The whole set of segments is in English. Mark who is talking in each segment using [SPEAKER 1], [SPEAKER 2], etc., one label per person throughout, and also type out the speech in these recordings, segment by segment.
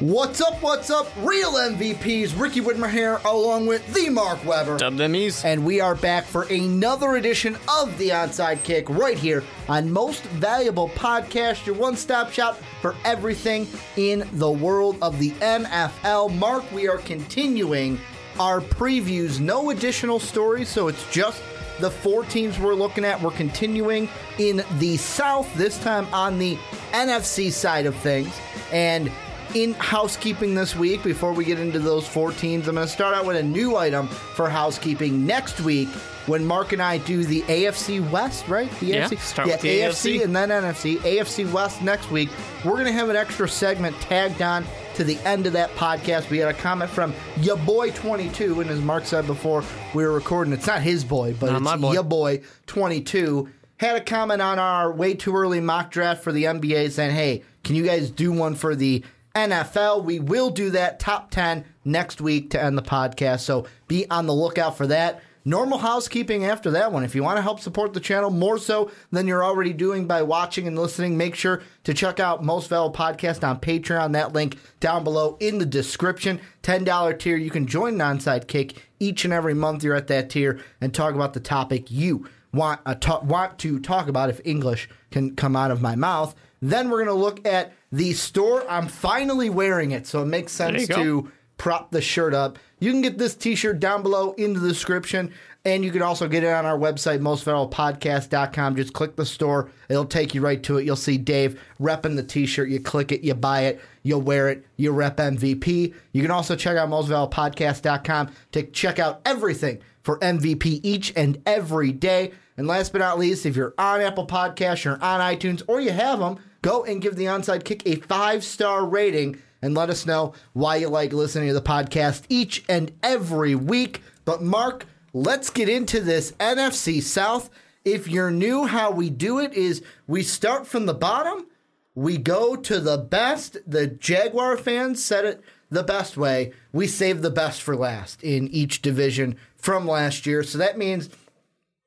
[SPEAKER 1] What's up, what's up, real MVPs? Ricky Widmer here, along with the Mark Weber.
[SPEAKER 2] Dub them ease.
[SPEAKER 1] And we are back for another edition of the Onside Kick right here on Most Valuable Podcast, your one stop shop for everything in the world of the NFL. Mark, we are continuing our previews. No additional stories, so it's just the four teams we're looking at. We're continuing in the South, this time on the NFC side of things. And in housekeeping this week, before we get into those four teams, I'm going to start out with a new item for housekeeping next week when Mark and I do the AFC West, right? The
[SPEAKER 2] Yeah,
[SPEAKER 1] AFC,
[SPEAKER 2] start with the AFC.
[SPEAKER 1] and then NFC. AFC West next week. We're going to have an extra segment tagged on to the end of that podcast. We had a comment from ya boy 22, and as Mark said before we were recording, it's not his boy, but
[SPEAKER 2] Not
[SPEAKER 1] it's
[SPEAKER 2] boy.
[SPEAKER 1] ya boy 22. Had a comment on our way too early mock draft for the NBA saying, hey, can you guys do one for the NFL? We will do that top 10 next week to end the podcast. So be on the lookout for that. Normal housekeeping after that one. If you want to help support the channel more so than you're already doing by watching and listening, make sure to check out Most Valuable Podcast on Patreon. That link down below in the description. $10 tier. You can join an onside kick each and every month you're at that tier and talk about the topic you want ta- want to talk about if English can come out of my mouth. Then we're going to look at the store. I'm finally wearing it, so it makes sense
[SPEAKER 2] you go.
[SPEAKER 1] to prop the shirt up. You can get this t-shirt down below in the description, and you can also get it on our website, mostvaluablepodcast.com. Just click the store. It'll take you right to it. You'll see Dave repping the t-shirt. You click it, you buy it, you'll wear it, you rep MVP. You can also check out mostvaluablepodcast.com to check out everything for MVP each and every day. And last but not least, if you're on Apple Podcasts, you're on iTunes, or you have them, go and give the onside kick a five star rating and let us know why you like listening to the podcast each and every week. But, Mark, let's get into this NFC South. If you're new, how we do it is we start from the bottom, we go to the best. The Jaguar fans said it the best way. We save the best for last in each division from last year. So that means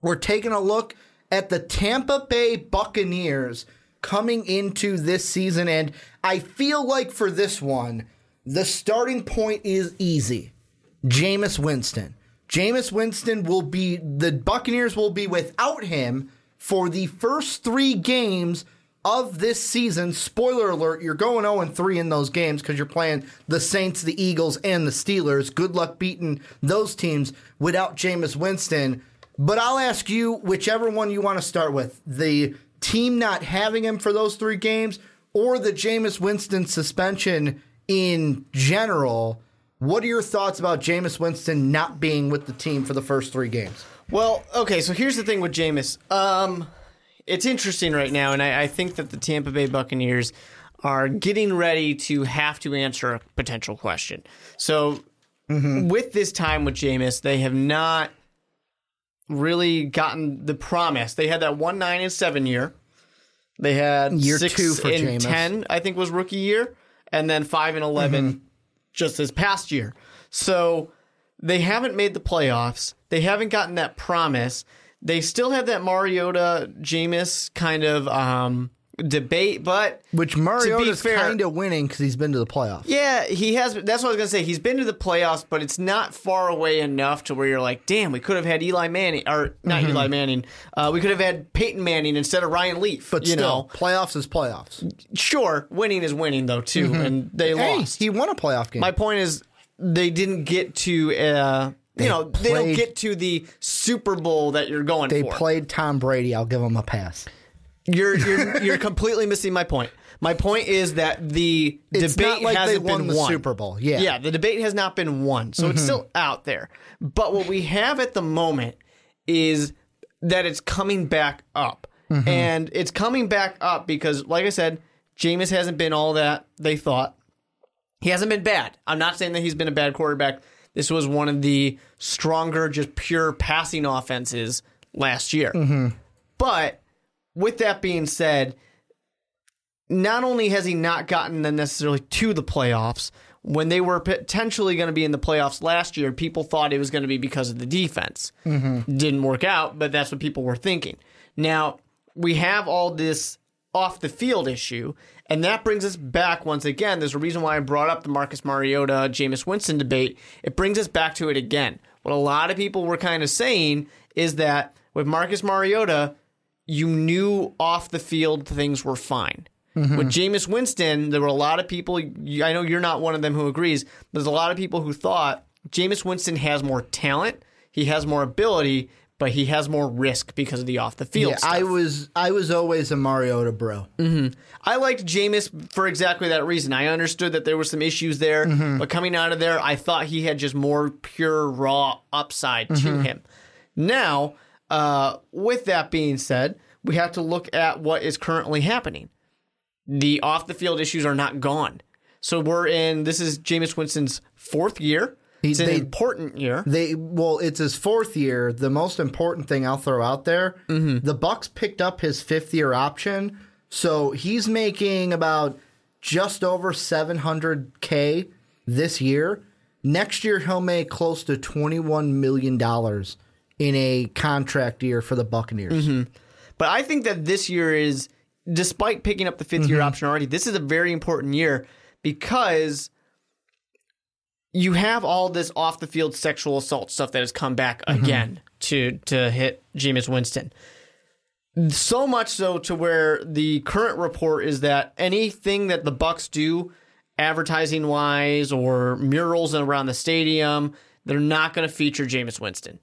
[SPEAKER 1] we're taking a look at the Tampa Bay Buccaneers coming into this season. And I feel like for this one, the starting point is easy Jameis Winston. Jameis Winston will be, the Buccaneers will be without him for the first three games of this season. Spoiler alert, you're going 0 3 in those games because you're playing the Saints, the Eagles, and the Steelers. Good luck beating those teams without Jameis Winston. But I'll ask you whichever one you want to start with the team not having him for those three games or the Jameis Winston suspension in general. What are your thoughts about Jameis Winston not being with the team for the first three games?
[SPEAKER 2] Well, okay, so here's the thing with Jameis. Um, it's interesting right now, and I, I think that the Tampa Bay Buccaneers are getting ready to have to answer a potential question. So, with this time with Jameis, they have not really gotten the promise. They had that one nine and seven year. They had
[SPEAKER 1] Year
[SPEAKER 2] six
[SPEAKER 1] two for
[SPEAKER 2] and
[SPEAKER 1] Jameis.
[SPEAKER 2] ten, I think, was rookie year, and then five and 11 just this past year. So they haven't made the playoffs. They haven't gotten that promise. They still have that Mariota Jameis kind of um, debate, but
[SPEAKER 1] Which Mariota's kind of winning because he's been to the playoffs.
[SPEAKER 2] yeah, he has. That's what I was gonna say. He's been to the playoffs, but it's not far away enough to where you're like, damn, we could have had Eli Manning or not
[SPEAKER 1] Mm-hmm.
[SPEAKER 2] Eli Manning. Uh, we could have had Peyton Manning instead of Ryan Leaf.
[SPEAKER 1] But
[SPEAKER 2] you
[SPEAKER 1] still,
[SPEAKER 2] know,
[SPEAKER 1] playoffs is playoffs.
[SPEAKER 2] sure, winning is winning though too, and they
[SPEAKER 1] Mm-hmm. Hey,
[SPEAKER 2] lost.
[SPEAKER 1] he won a playoff game.
[SPEAKER 2] My point is, they didn't get to. Uh, you know, they don't get to the Super Bowl that you're going
[SPEAKER 1] they
[SPEAKER 2] for.
[SPEAKER 1] They played Tom Brady. I'll give him a pass.
[SPEAKER 2] You're you're you're completely missing my point. My point is that the
[SPEAKER 1] It's
[SPEAKER 2] debate
[SPEAKER 1] like
[SPEAKER 2] hasn't
[SPEAKER 1] won
[SPEAKER 2] been
[SPEAKER 1] the
[SPEAKER 2] won.
[SPEAKER 1] Super Bowl. Yeah. Mm-hmm.
[SPEAKER 2] yeah, the debate has not been won, so it's still out there. But what we have at the moment is that it's coming back up,
[SPEAKER 1] Mm-hmm.
[SPEAKER 2] and it's coming back up because, like I said, Jameis hasn't been all that they thought. He hasn't been bad. I'm not saying that he's been a bad quarterback. This was one of the stronger, just pure passing offenses last year. But with that being said, not only has he not gotten them necessarily to the playoffs, when they were potentially going to be in the playoffs last year, people thought it was going to be because of the defense. Mm-hmm. Didn't work out, but that's what people were thinking. Now, we have all this off the field issue, and that brings us back once again. There's a reason why I brought up the Marcus Mariota, Jameis Winston debate. It brings us back to it again. What a lot of people were kind of saying is that with Marcus Mariota, you knew off the field things were fine. Mm-hmm. With Jameis Winston, there were a lot of people. I know you're not one of them who agrees. There's a lot of people who thought Jameis Winston has more talent, he has more ability, but he has more risk because of the off the field.
[SPEAKER 1] Yeah,
[SPEAKER 2] stuff.
[SPEAKER 1] I was I was always a Mariota bro.
[SPEAKER 2] Mm-hmm. I liked Jameis for exactly that reason. I understood that there were some issues there, mm-hmm. but coming out of there, I thought he had just more pure raw upside to mm-hmm. him. Now, uh, with that being said, we have to look at what is currently happening the off the field issues are not gone. So we're in. This is Jameis Winston's fourth year. It's an they, important year.
[SPEAKER 1] They well, it's his fourth year. The most important thing I'll throw out there: mm-hmm. the Bucks picked up his fifth year option, so he's making about just over seven hundred k this year. Next year, he'll make close to twenty one million dollars in a contract year for the Buccaneers. Mm-hmm.
[SPEAKER 2] But I think that this year is despite picking up the 5th year mm-hmm. option already, this is a very important year because you have all this off the field sexual assault stuff that has come back mm-hmm. again to to hit Jameis Winston. So much so to where the current report is that anything that the Bucks do advertising wise or murals around the stadium, they're not going to feature Jameis Winston.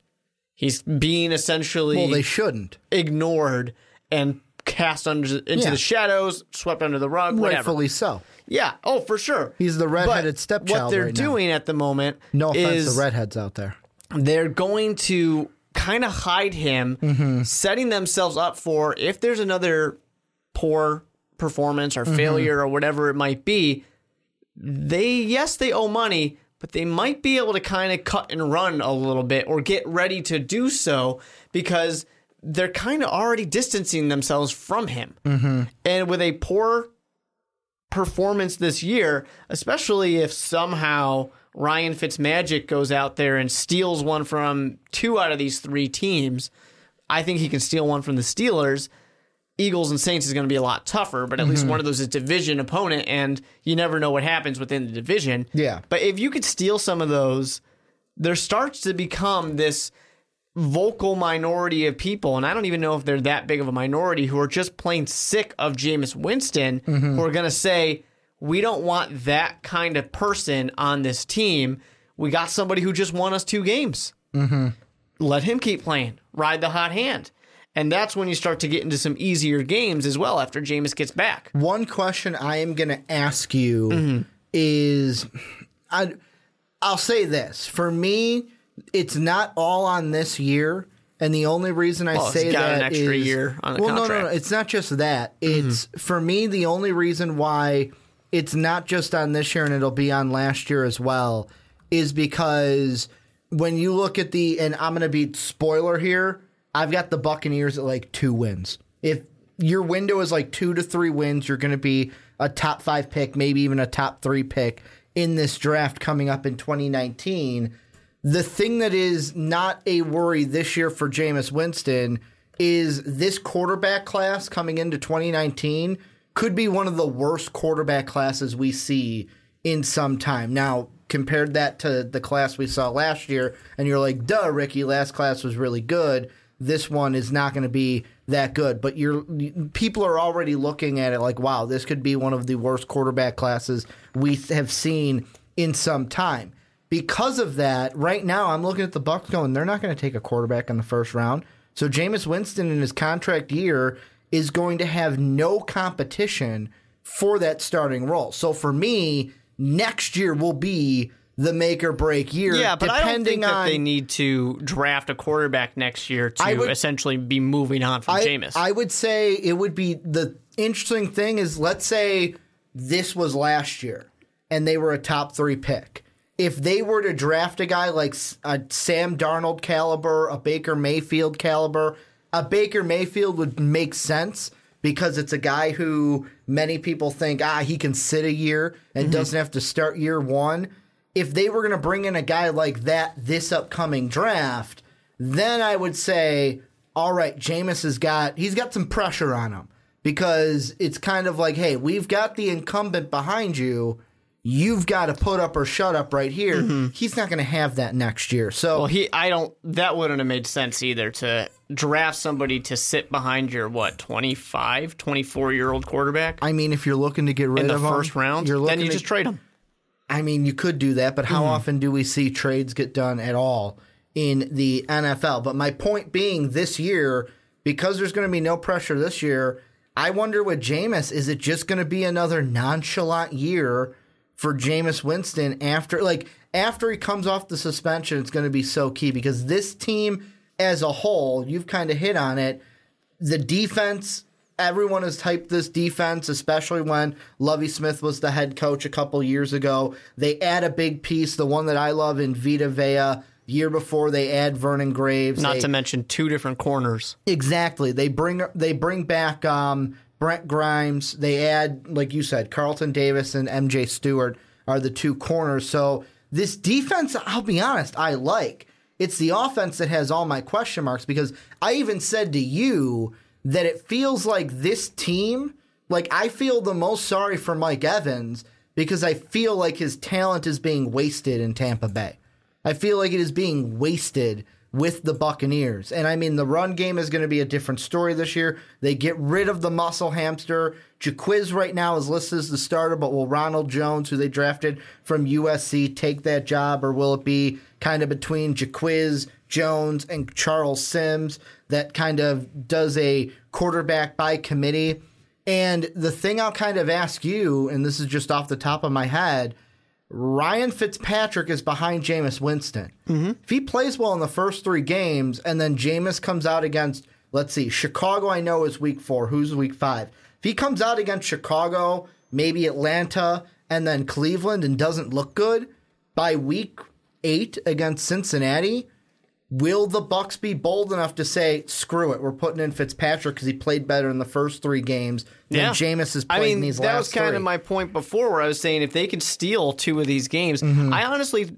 [SPEAKER 2] He's being essentially
[SPEAKER 1] well, they shouldn't
[SPEAKER 2] ignored and cast under into yeah. the shadows, swept under the rug, whatever.
[SPEAKER 1] Rightfully so.
[SPEAKER 2] Yeah. Oh, for sure.
[SPEAKER 1] He's the redheaded but stepchild.
[SPEAKER 2] What they're
[SPEAKER 1] right
[SPEAKER 2] doing at the moment.
[SPEAKER 1] No offense
[SPEAKER 2] is
[SPEAKER 1] to redheads out there.
[SPEAKER 2] They're going to kind of hide him, mm-hmm. setting themselves up for if there's another poor performance or mm-hmm. failure or whatever it might be. They yes, they owe money, but they might be able to kind of cut and run a little bit or get ready to do so because they're kind of already distancing themselves from him. Mm-hmm. And with a poor performance this year, especially if somehow Ryan Fitzmagic goes out there and steals one from two out of these three teams, I think he can steal one from the Steelers. Eagles and Saints is going to be a lot tougher, but at mm-hmm. least one of those is division opponent, and you never know what happens within the division.
[SPEAKER 1] Yeah.
[SPEAKER 2] But if you could steal some of those, there starts to become this vocal minority of people, and I don't even know if they're that big of a minority, who are just plain sick of Jameis Winston, mm-hmm. who are going to say, we don't want that kind of person on this team. We got somebody who just won us two games. Mm-hmm. Let him keep playing, ride the hot hand. And that's when you start to get into some easier games as well after Jameis gets back.
[SPEAKER 1] One question I am going to ask you mm-hmm. is I, I'll say this. For me, it's not all on this year. And the only reason I well, say that
[SPEAKER 2] an extra is, year on the
[SPEAKER 1] well,
[SPEAKER 2] contract.
[SPEAKER 1] no, no, no. It's not just that. It's mm-hmm. for me the only reason why it's not just on this year and it'll be on last year as well is because when you look at the and I'm going to be spoiler here. I've got the Buccaneers at like two wins. If your window is like two to three wins, you're going to be a top five pick, maybe even a top three pick in this draft coming up in 2019 the thing that is not a worry this year for Jameis Winston is this quarterback class coming into 2019 could be one of the worst quarterback classes we see in some time. Now, compared that to the class we saw last year, and you're like, duh, Ricky, last class was really good. This one is not going to be that good. But you're people are already looking at it like, wow, this could be one of the worst quarterback classes we have seen in some time because of that, right now I'm looking at the Bucks going, they're not going to take a quarterback in the first round. So Jameis Winston in his contract year is going to have no competition for that starting role. So for me, next year will be the make or break year.
[SPEAKER 2] Yeah, but I don't think on, that they need to draft a quarterback next year to would, essentially be moving on from
[SPEAKER 1] I,
[SPEAKER 2] Jameis.
[SPEAKER 1] I would say it would be the interesting thing is let's say this was last year and they were a top three pick if they were to draft a guy like a Sam Darnold caliber, a Baker Mayfield caliber, a Baker Mayfield would make sense because it's a guy who many people think, ah, he can sit a year and
[SPEAKER 2] Mm-hmm.
[SPEAKER 1] doesn't have to start year one. If they were going to bring in a guy like that this upcoming draft, then I would say, all right, Jameis has got he's got some pressure on him because it's kind of like, hey, we've got the incumbent behind you. You've got to put up or shut up right here. He's not going to have that next year. So
[SPEAKER 2] Mm-hmm. Well, he, I don't. That wouldn't have made sense either to draft somebody to sit behind your what 25, 24 year old quarterback
[SPEAKER 1] I mean, if you're looking to get rid
[SPEAKER 2] in the
[SPEAKER 1] of him,
[SPEAKER 2] first round.
[SPEAKER 1] you're looking Then
[SPEAKER 2] you
[SPEAKER 1] to-
[SPEAKER 2] just trade him.
[SPEAKER 1] I mean, you could do that, but how mm-hmm. often do we see trades get done at all in the NFL? But my point being, this year, because there's going to be no pressure this year, I wonder with Jameis, is it just going to be another nonchalant year for Jameis Winston after, like, after he comes off the suspension? It's going to be so key because this team as a whole, you've kind of hit on it. The defense everyone has typed this defense, especially when Lovie Smith was the head coach a couple years ago. They add a big piece, the one that I love in Vita Vea. Year before they add Vernon Graves.
[SPEAKER 2] Not
[SPEAKER 1] They-
[SPEAKER 2] to mention two different corners.
[SPEAKER 1] Exactly. They bring they bring back um, Brent Grimes. They add, like you said, Carlton Davis and MJ Stewart are the two corners. So this defense, I'll be honest, I like. It's the offense that has all my question marks because I even said to you that it feels like this team, like I feel the most sorry for Mike Evans because I feel like his talent is being wasted in Tampa Bay. I feel like it is being wasted with the Buccaneers. And I mean, the run game is going to be a different story this year. They get rid of the muscle hamster. Jacquizz right now is listed as the starter, but will Ronald Jones, who they drafted from USC, take that job, or will it be kind of between Jacquizz, Jones, and Charles Sims that kind of does a quarterback by committee? And the thing I'll kind of ask you, and this is just off the top of my head, Ryan Fitzpatrick is behind Jameis Winston. Mm-hmm. If he plays well in the first three games, and then Jameis comes out against, let's see, Chicago, I know is week four. Who's week five? If he comes out against Chicago, maybe Atlanta, and then Cleveland and doesn't look good by week eight against Cincinnati, will the Bucks be bold enough to say, "Screw it, we're putting in Fitzpatrick because he played better in the first three games than
[SPEAKER 2] Yeah.
[SPEAKER 1] Jameis has played
[SPEAKER 2] I mean,
[SPEAKER 1] in these
[SPEAKER 2] that
[SPEAKER 1] last
[SPEAKER 2] was kind
[SPEAKER 1] three."
[SPEAKER 2] of my point before, where I was saying if they could steal two of these games,
[SPEAKER 1] Mm-hmm.
[SPEAKER 2] I honestly,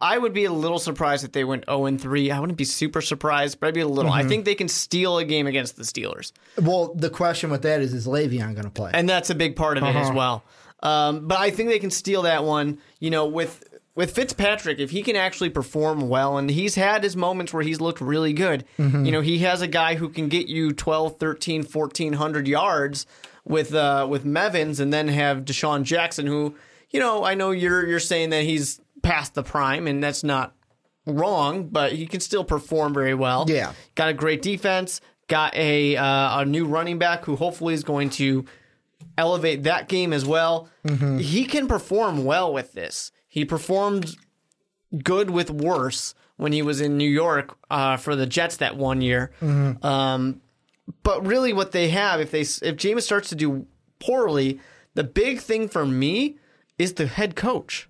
[SPEAKER 2] I would be a little surprised if they went zero and three. I wouldn't be super surprised, but I'd be a little.
[SPEAKER 1] Mm-hmm.
[SPEAKER 2] I think they can steal a game against the Steelers,
[SPEAKER 1] well, the question with that is, is Le'Veon going to play?
[SPEAKER 2] and that's a big part of it
[SPEAKER 1] Uh-huh.
[SPEAKER 2] as well. Um, but I think they can steal that one. You know, with with Fitzpatrick, if he can actually perform well, and he's had his moments where he's looked really good.
[SPEAKER 1] Mm-hmm.
[SPEAKER 2] You know, he has a guy who can get you 12, 13, 1400 yards with uh, with Mevins, and then have DeSean Jackson, who you know, I know you're you're saying that he's past the prime, and that's not wrong, but he can still perform very well.
[SPEAKER 1] Yeah.
[SPEAKER 2] got a great defense, got a uh, a new running back who hopefully is going to elevate that game as well. He can perform well with this. He performed good with worse when he was in New York uh, for the Jets that one year. Um, but really, what they have, if they if Jameis starts to do poorly, the big thing for me is the head coach.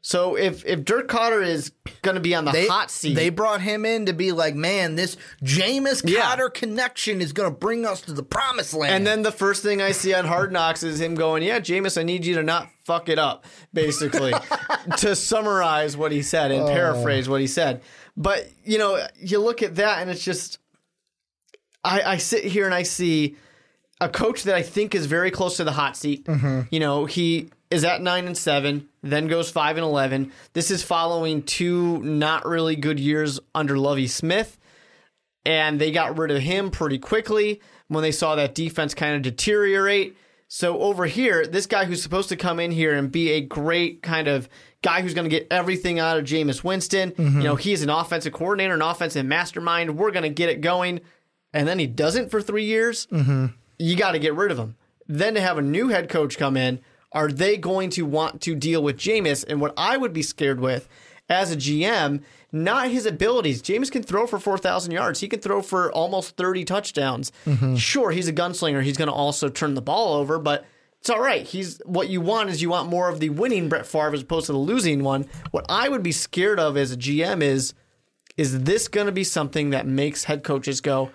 [SPEAKER 2] So if if Dirk Koetter is going to be on the
[SPEAKER 1] they,
[SPEAKER 2] hot seat,
[SPEAKER 1] They brought him in to be like, man, this Jameis
[SPEAKER 2] Yeah.
[SPEAKER 1] Koetter connection is going to bring us to the promised land.
[SPEAKER 2] And then the first thing I see on Hard Knocks is him going, "Yeah, Jameis, I need you to not fuck it up." Basically, to summarize what he said and oh. paraphrase what he said. But you know, you look at that, and it's just, I, I sit here and I see a coach that I think is very close to the hot seat. Mm-hmm. You know, he is at nine and seven, then goes five and eleven. This is following two not really good years under Lovie Smith and they got rid of him pretty quickly when they saw that defense kind of deteriorate. So over here, this guy who's supposed to come in here and be a great kind of guy who's going to get everything out of Jameis Winston, mm-hmm. you know, he's an offensive coordinator, an offensive mastermind. We're going to get it going, and then he doesn't for three years. Mm-hmm. You got to get rid of him. Then to have a new head coach come in, are they going to want to deal with Jameis? And what I would be scared with as a GM, not his abilities. James can throw for 4,000 yards. He can throw for almost 30 touchdowns. Mm-hmm. Sure, he's a gunslinger. He's going to also turn the ball over, but it's all right. He's what you want is you want more of the winning Brett Favre as opposed to the losing one. What I would be scared of as a GM is is this going to be something that makes head coaches go,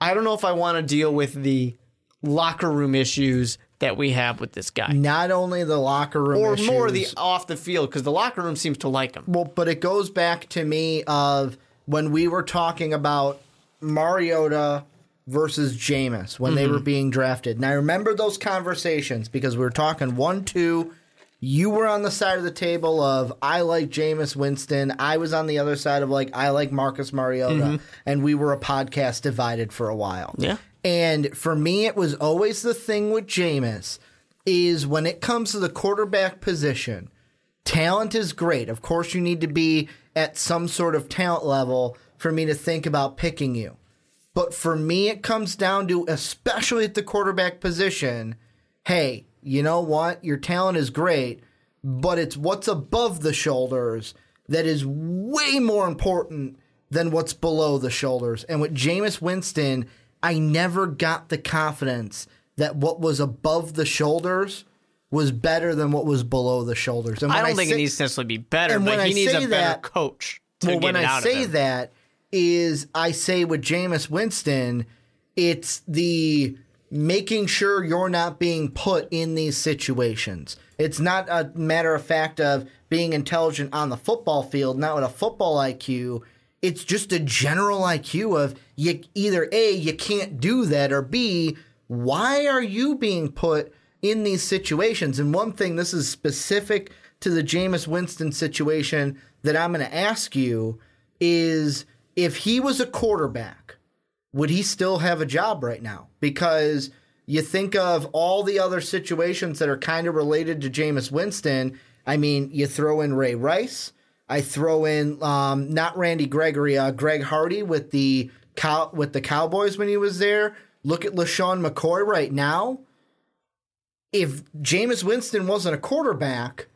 [SPEAKER 2] I don't know if I want to deal with the locker room issues that we have with this guy,
[SPEAKER 1] Not only the locker room
[SPEAKER 2] or
[SPEAKER 1] issues,
[SPEAKER 2] more the off the field because the locker room seems to like him.
[SPEAKER 1] Well, but it goes back to me of when we were talking about Mariota versus Jameis when they
[SPEAKER 2] Mm-hmm.
[SPEAKER 1] were being drafted. And I remember those conversations because we were talking one, two. You were on the side of the table of I like Jameis Winston. I was on the other side of like I like Marcus Mariota, and we were a podcast divided for a while.
[SPEAKER 2] Mm-hmm. Yeah.
[SPEAKER 1] And for me, it was always the thing with Jameis is when it comes to the quarterback position, talent is great. Of course, you need to be at some sort of talent level for me to think about picking you. But for me, it comes down to, especially at the quarterback position, hey, you know what? Your talent is great, but it's what's above the shoulders that is way more important than what's below the shoulders. And with Jameis Winston, I never got the confidence that what was above the shoulders was better than what was below the shoulders. And
[SPEAKER 2] I don't think
[SPEAKER 1] say-
[SPEAKER 2] it needs to necessarily be better,
[SPEAKER 1] and
[SPEAKER 2] but
[SPEAKER 1] when
[SPEAKER 2] he
[SPEAKER 1] I
[SPEAKER 2] needs a
[SPEAKER 1] say
[SPEAKER 2] better
[SPEAKER 1] that-
[SPEAKER 2] coach to
[SPEAKER 1] well, when
[SPEAKER 2] it
[SPEAKER 1] I say that is I say with Jameis Winston, it's the making sure you're not being put in these situations. It's not a matter of fact of being intelligent on the football field, not with a football IQ. It's just a general IQ of you either A, you can't do that, or B, why are you being put in these situations? And one thing, this is specific to the Jameis Winston situation that I'm going to ask you is if he was a quarterback, would he still have a job right now? Because you think of all the other situations that are kind of related to Jameis Winston. I mean, you throw in Ray Rice. I throw in um, not Randy Gregory, uh, Greg Hardy with the cow with the Cowboys when he was there. Look at LeSean McCoy right now. If Jameis Winston wasn't a quarterback,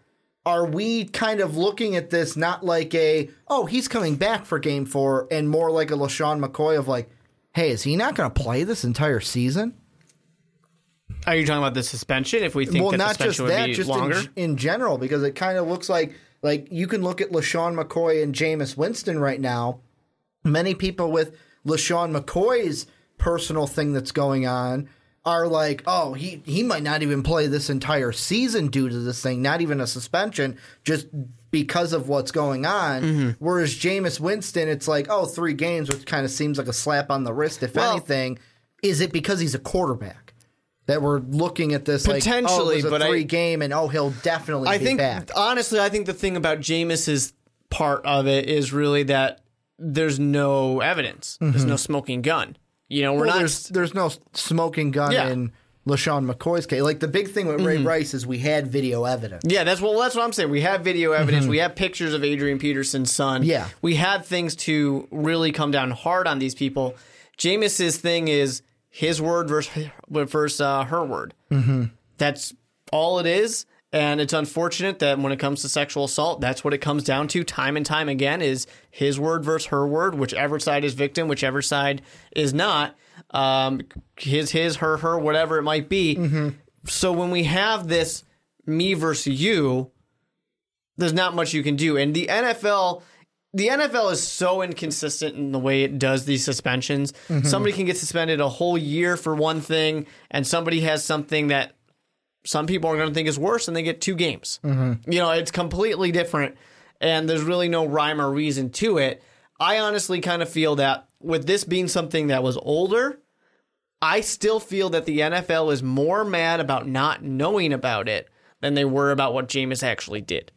[SPEAKER 1] are we kind of looking at this not like a oh he's coming back for game four and more like a LeSean McCoy of like hey is he not going to play this entire season?
[SPEAKER 2] Are you talking about the suspension? If we think
[SPEAKER 1] well,
[SPEAKER 2] that
[SPEAKER 1] not
[SPEAKER 2] the
[SPEAKER 1] just that,
[SPEAKER 2] be
[SPEAKER 1] just
[SPEAKER 2] longer,
[SPEAKER 1] in, in general because it kind of looks like like you can look at LeSean McCoy and Jameis Winston right now. Many people with LeSean McCoy's personal thing that's going on are like, oh, he he might not even play this entire season due to this thing, not even a suspension, just because of what's going on.
[SPEAKER 2] Mm-hmm.
[SPEAKER 1] Whereas Jameis Winston, it's like, oh, three games, which kind of seems like a slap on the wrist, if
[SPEAKER 2] Well-
[SPEAKER 1] anything. Is it because he's a quarterback? That we're looking at this like, oh,
[SPEAKER 2] Potentially,
[SPEAKER 1] was a
[SPEAKER 2] but I-
[SPEAKER 1] game, and oh, he'll definitely
[SPEAKER 2] I think
[SPEAKER 1] back.
[SPEAKER 2] honestly, I think the thing about Jameis's part of it is really that there's no evidence. There's no smoking gun. You know, we're
[SPEAKER 1] Mm-hmm. Well,
[SPEAKER 2] not.
[SPEAKER 1] there's there's no smoking gun
[SPEAKER 2] Yeah.
[SPEAKER 1] in LeSean McCoy's case. Like the big thing with Ray Rice is we had video evidence.
[SPEAKER 2] Yeah, that's well. That's what I'm saying. We have video evidence. We have pictures of Adrian Peterson's son.
[SPEAKER 1] Mm-hmm. Yeah.
[SPEAKER 2] we had things to really come down hard on these people. Jameis's thing is his word versus versus uh, her word. Mm-hmm. That's all it is, and it's unfortunate that when it comes to sexual assault, that's what it comes down to time and time again: is his word versus her word. Whichever side is victim, whichever side is not. Um, his, his, her, her, whatever it might be.
[SPEAKER 1] Mm-hmm.
[SPEAKER 2] So when we have this me versus you, there's not much you can do. And the NFL, the NFL is so inconsistent in the way it does these suspensions. Mm-hmm. Somebody can get suspended a whole year for one thing, and somebody has something that some people are going to think is worse, and they get two games. Mm-hmm. You know, it's completely different, and there's really no rhyme or reason to it. I honestly kind of feel that with this being something that was older, I still feel that the NFL is more mad about not knowing about it than they were about what Jameis actually did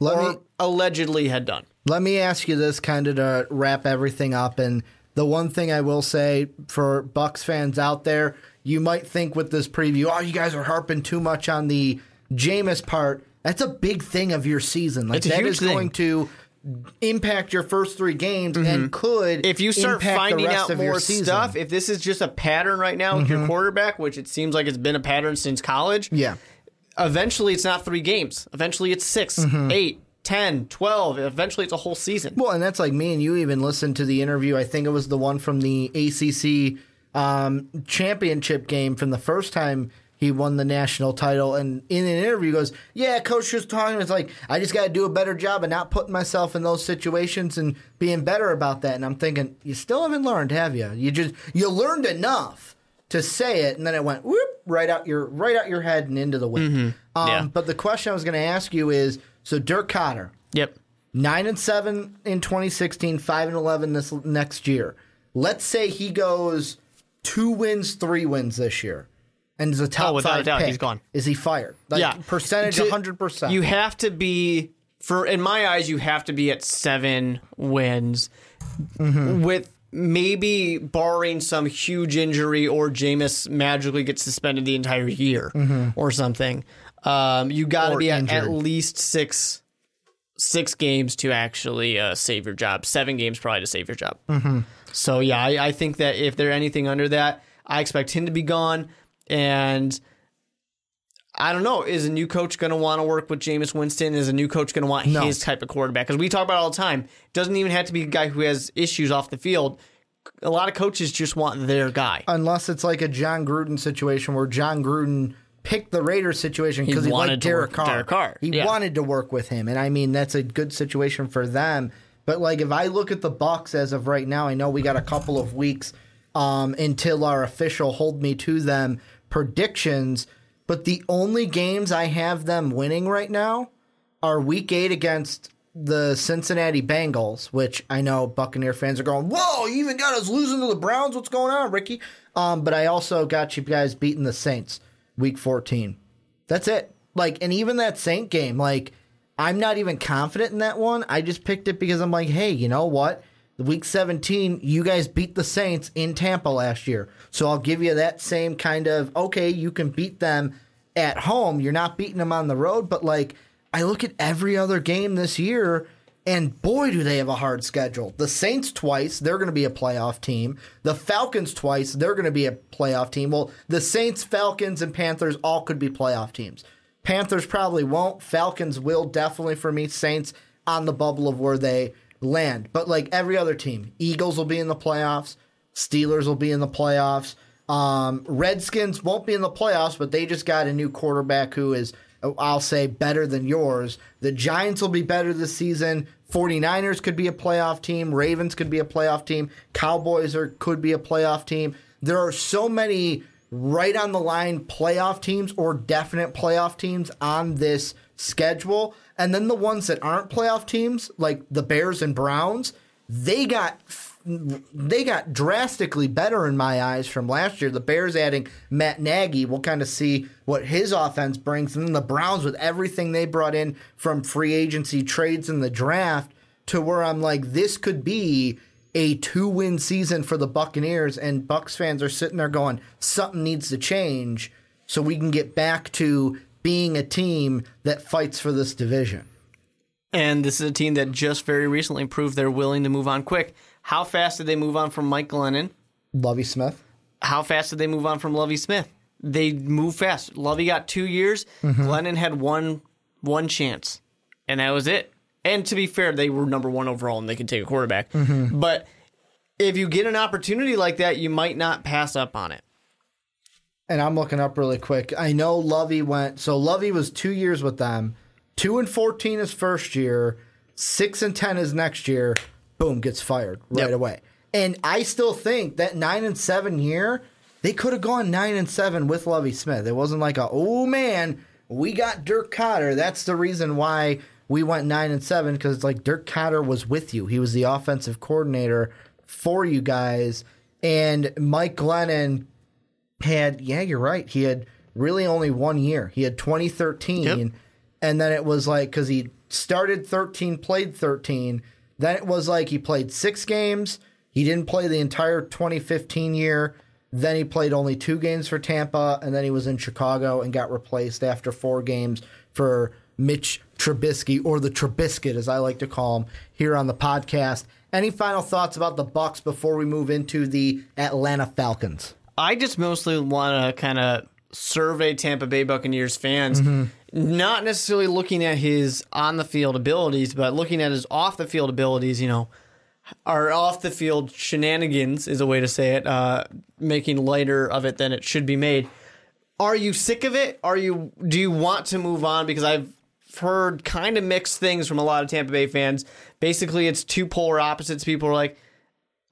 [SPEAKER 1] Let
[SPEAKER 2] or
[SPEAKER 1] me
[SPEAKER 2] allegedly had done.
[SPEAKER 1] Let me ask you this kind of to wrap everything up. And the one thing I will say for Bucks fans out there, you might think with this preview, oh, you guys are harping too much on the Jameis part. That's a big thing of your season. Like that is
[SPEAKER 2] thing.
[SPEAKER 1] going to impact your first three games and could
[SPEAKER 2] Mm-hmm. If you start finding out more stuff, if this is just a pattern right now with your quarterback, which it seems like it's been a pattern since college,
[SPEAKER 1] yeah.
[SPEAKER 2] eventually it's not three games. Eventually it's 6 eight, 10, 12. Eventually it's a whole season.
[SPEAKER 1] Well, and that's like me and you even listened to the interview. I think it was the one from the ACC um, championship game from the first time he won the national title. And in an interview, he goes, "Yeah, coach was talking. It's like I just got to do a better job of not putting myself in those situations and being better about that." And I'm thinking, you still haven't learned, have you? You just you learned enough. to say it, and then it went whoop right out your right out your head and into the wind. Um,
[SPEAKER 2] Mm-hmm. Yeah.
[SPEAKER 1] But the question I was going to ask you is: so Dirk Koetter,
[SPEAKER 2] Yep.
[SPEAKER 1] nine and seven in 2016, five and eleven this next year. Let's say he goes two wins, three wins this year, and is a top
[SPEAKER 2] Oh, without a doubt,
[SPEAKER 1] pick.
[SPEAKER 2] he's gone.
[SPEAKER 1] Is he fired? Like,
[SPEAKER 2] yeah.
[SPEAKER 1] percentage,
[SPEAKER 2] To-
[SPEAKER 1] hundred percent.
[SPEAKER 2] You have to be for in my eyes, you have to be at seven wins
[SPEAKER 1] Mm-hmm.
[SPEAKER 2] with maybe barring some huge injury or Jameis magically gets suspended the entire year or something. Um, you got to. Be at, at least six six games to actually uh, save your job. Seven games probably to save your job.
[SPEAKER 1] Mm-hmm.
[SPEAKER 2] So yeah, I, I think that if they're anything under that, I expect him to be gone. And I don't know, is a new coach going to want to work with Jameis Winston? Is a new coach going to want
[SPEAKER 1] No.
[SPEAKER 2] his type of quarterback? Because we talk about it all the time. It doesn't even have to be a guy who has issues off the field. A lot of coaches just want their guy.
[SPEAKER 1] unless it's like a Jon Gruden situation where Jon Gruden picked the Raiders situation because he,
[SPEAKER 2] wanted
[SPEAKER 1] liked Derek Carr.
[SPEAKER 2] Derek Carr,
[SPEAKER 1] He
[SPEAKER 2] yeah.
[SPEAKER 1] wanted to work with him, and I mean that's a good situation for them. But like if I look at the Bucks as of right now, I know we got a couple of weeks um, until our official hold me to them predictions. But the only games I have them winning right now are Week Eight against the Cincinnati Bengals, which I know Buccaneer fans are going, "Whoa, you even got us losing to the Browns? What's going on, Ricky?" Um, but I also got you guys beating the Saints, Week 14. That's it. Like, and even that Saint game, like, I'm not even confident in that one. I just picked it because I'm like, hey, you know what? The week 17, you guys beat the Saints in Tampa last year. So I'll give you that same kind of, okay, you can beat them at home. You're not beating them on the road. But, like, I look at every other game this year, and boy, do they have a hard schedule. The Saints twice, they're going to be a playoff team. The Falcons twice, they're going to be a playoff team. Well, the Saints, Falcons, and Panthers all could be playoff teams. Panthers probably won't. Falcons will definitely for me. Saints on the bubble of where they land. But like every other team, Eagles will be in the playoffs. Steelers will be in the playoffs. Um, Redskins won't be in the playoffs, but they just got a new quarterback who is, I'll say, better than yours. The Giants will be better this season. 49ers could be a playoff team. Ravens could be a playoff team. Cowboys are could be a playoff team. There are so many right on the line playoff teams or definite playoff teams on this schedule. And then the ones that aren't playoff teams, like the Bears and Browns, they got they got drastically better in my eyes from last year. The Bears adding Matt Nagy, we'll kind of see what his offense brings, and then the Browns with everything they brought in from free agency trades in the draft to where I'm like, this could be a two win season for the Buccaneers, and Bucks fans are sitting there going, something needs to change so we can get back to being a team that fights for this division.
[SPEAKER 2] And this is a team that just very recently proved they're willing to move on quick. How fast did they move on from Mike Glennon?
[SPEAKER 1] Lovie Smith.
[SPEAKER 2] How fast did they move on from Lovie Smith? They move fast. Lovie got two years. Mm-hmm. Glennon had one one chance, and that was it. And to be fair, they were number one overall, and they could take a quarterback. Mm-hmm. But if you get an opportunity like that, you might not pass up on it.
[SPEAKER 1] and I'm looking up really quick. I know Lovie went so Lovie was two years with them, two and fourteen his first year, six and ten his next year. Boom, gets fired right
[SPEAKER 2] Yep.
[SPEAKER 1] away. And I still think that nine and seven year, they could have gone nine and seven with Lovie Smith. It wasn't like a oh man, we got Dirk Koetter. That's the reason why we went nine and seven because it's like Dirk Koetter was with you. He was the offensive coordinator for you guys, and Mike Glennon had yeah you're right he had really only one year he had 2013
[SPEAKER 2] Yep.
[SPEAKER 1] and then it was like because he started 13 played 13 then it was like he played six games. He didn't play the entire 2015 year. Then he played only two games for tampa and then he was in chicago and got replaced after four games for mitch trubisky or the trubiscuit as i like to call him here on the podcast. Any final thoughts about the bucks before we move into the atlanta falcons?
[SPEAKER 2] I just mostly want to kind of survey Tampa Bay Buccaneers fans, mm-hmm. Not necessarily looking at his on the field abilities, but looking at his off the field abilities. You know, our off the field shenanigans is a way to say it, uh, making lighter of it than it should be made. Are you sick of it? Are you? Do you want to move on? Because I've heard kind of mixed things from a lot of Tampa Bay fans. Basically, it's two polar opposites. People are like,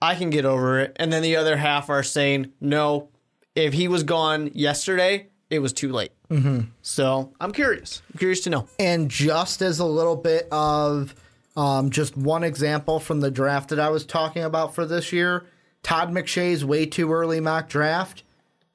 [SPEAKER 2] I can get over it. And then the other half are saying, no, If he was gone yesterday, it was too late. Mm-hmm. So I'm curious. I'm curious to know.
[SPEAKER 1] And just as a little bit of um, just one example from the draft that I was talking about for this year, Todd McShay's way too early mock draft,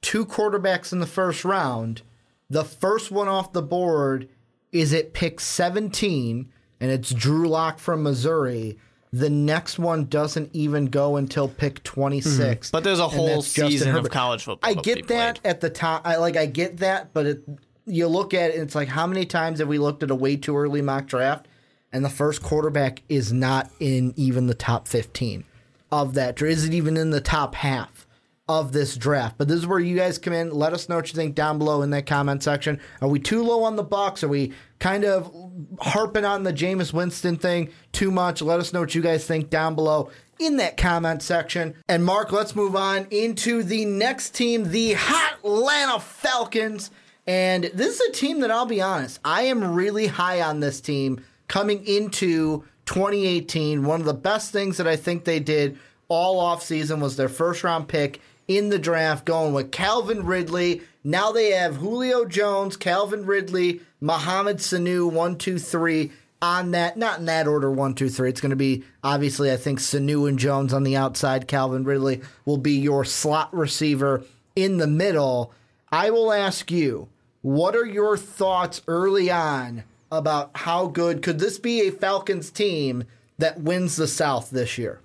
[SPEAKER 1] two quarterbacks in the first round. The first one off the board is at pick 17, and it's Drew Lock from Missouri. The next one doesn't even go until pick 26. Mm-hmm.
[SPEAKER 2] But there's a whole season of
[SPEAKER 1] Herbert.
[SPEAKER 2] college football.
[SPEAKER 1] I get that
[SPEAKER 2] played.
[SPEAKER 1] at the time. I like I get that, but it, you look at it, and it's like how many times have we looked at a way too early mock draft, and the first quarterback is not in even the top fifteen of that, or is it even in the top half of this draft? But this is where you guys come in. Let us know what you think down below in that comment section. Are we too low on the Bucks? Are we kind of harping on the Jameis Winston thing too much? Let us know what you guys think down below in that comment section. And Mark, let's move on into the next team, the Hot Atlanta Falcons. And this is a team that I'll be honest, I am really high on this team coming into 2018. One of the best things that I think they did all offseason was their first round pick in the draft, going with Calvin Ridley. Now they have Julio Jones, Calvin Ridley, Mohamed Sanu, one, two, three on that. Not in that order, one, two, three. It's going to be obviously, I think Sanu and Jones on the outside. Calvin Ridley will be your slot receiver in the middle. I will ask you, what are your thoughts early on about how good could this be a Falcons team that wins the South this year?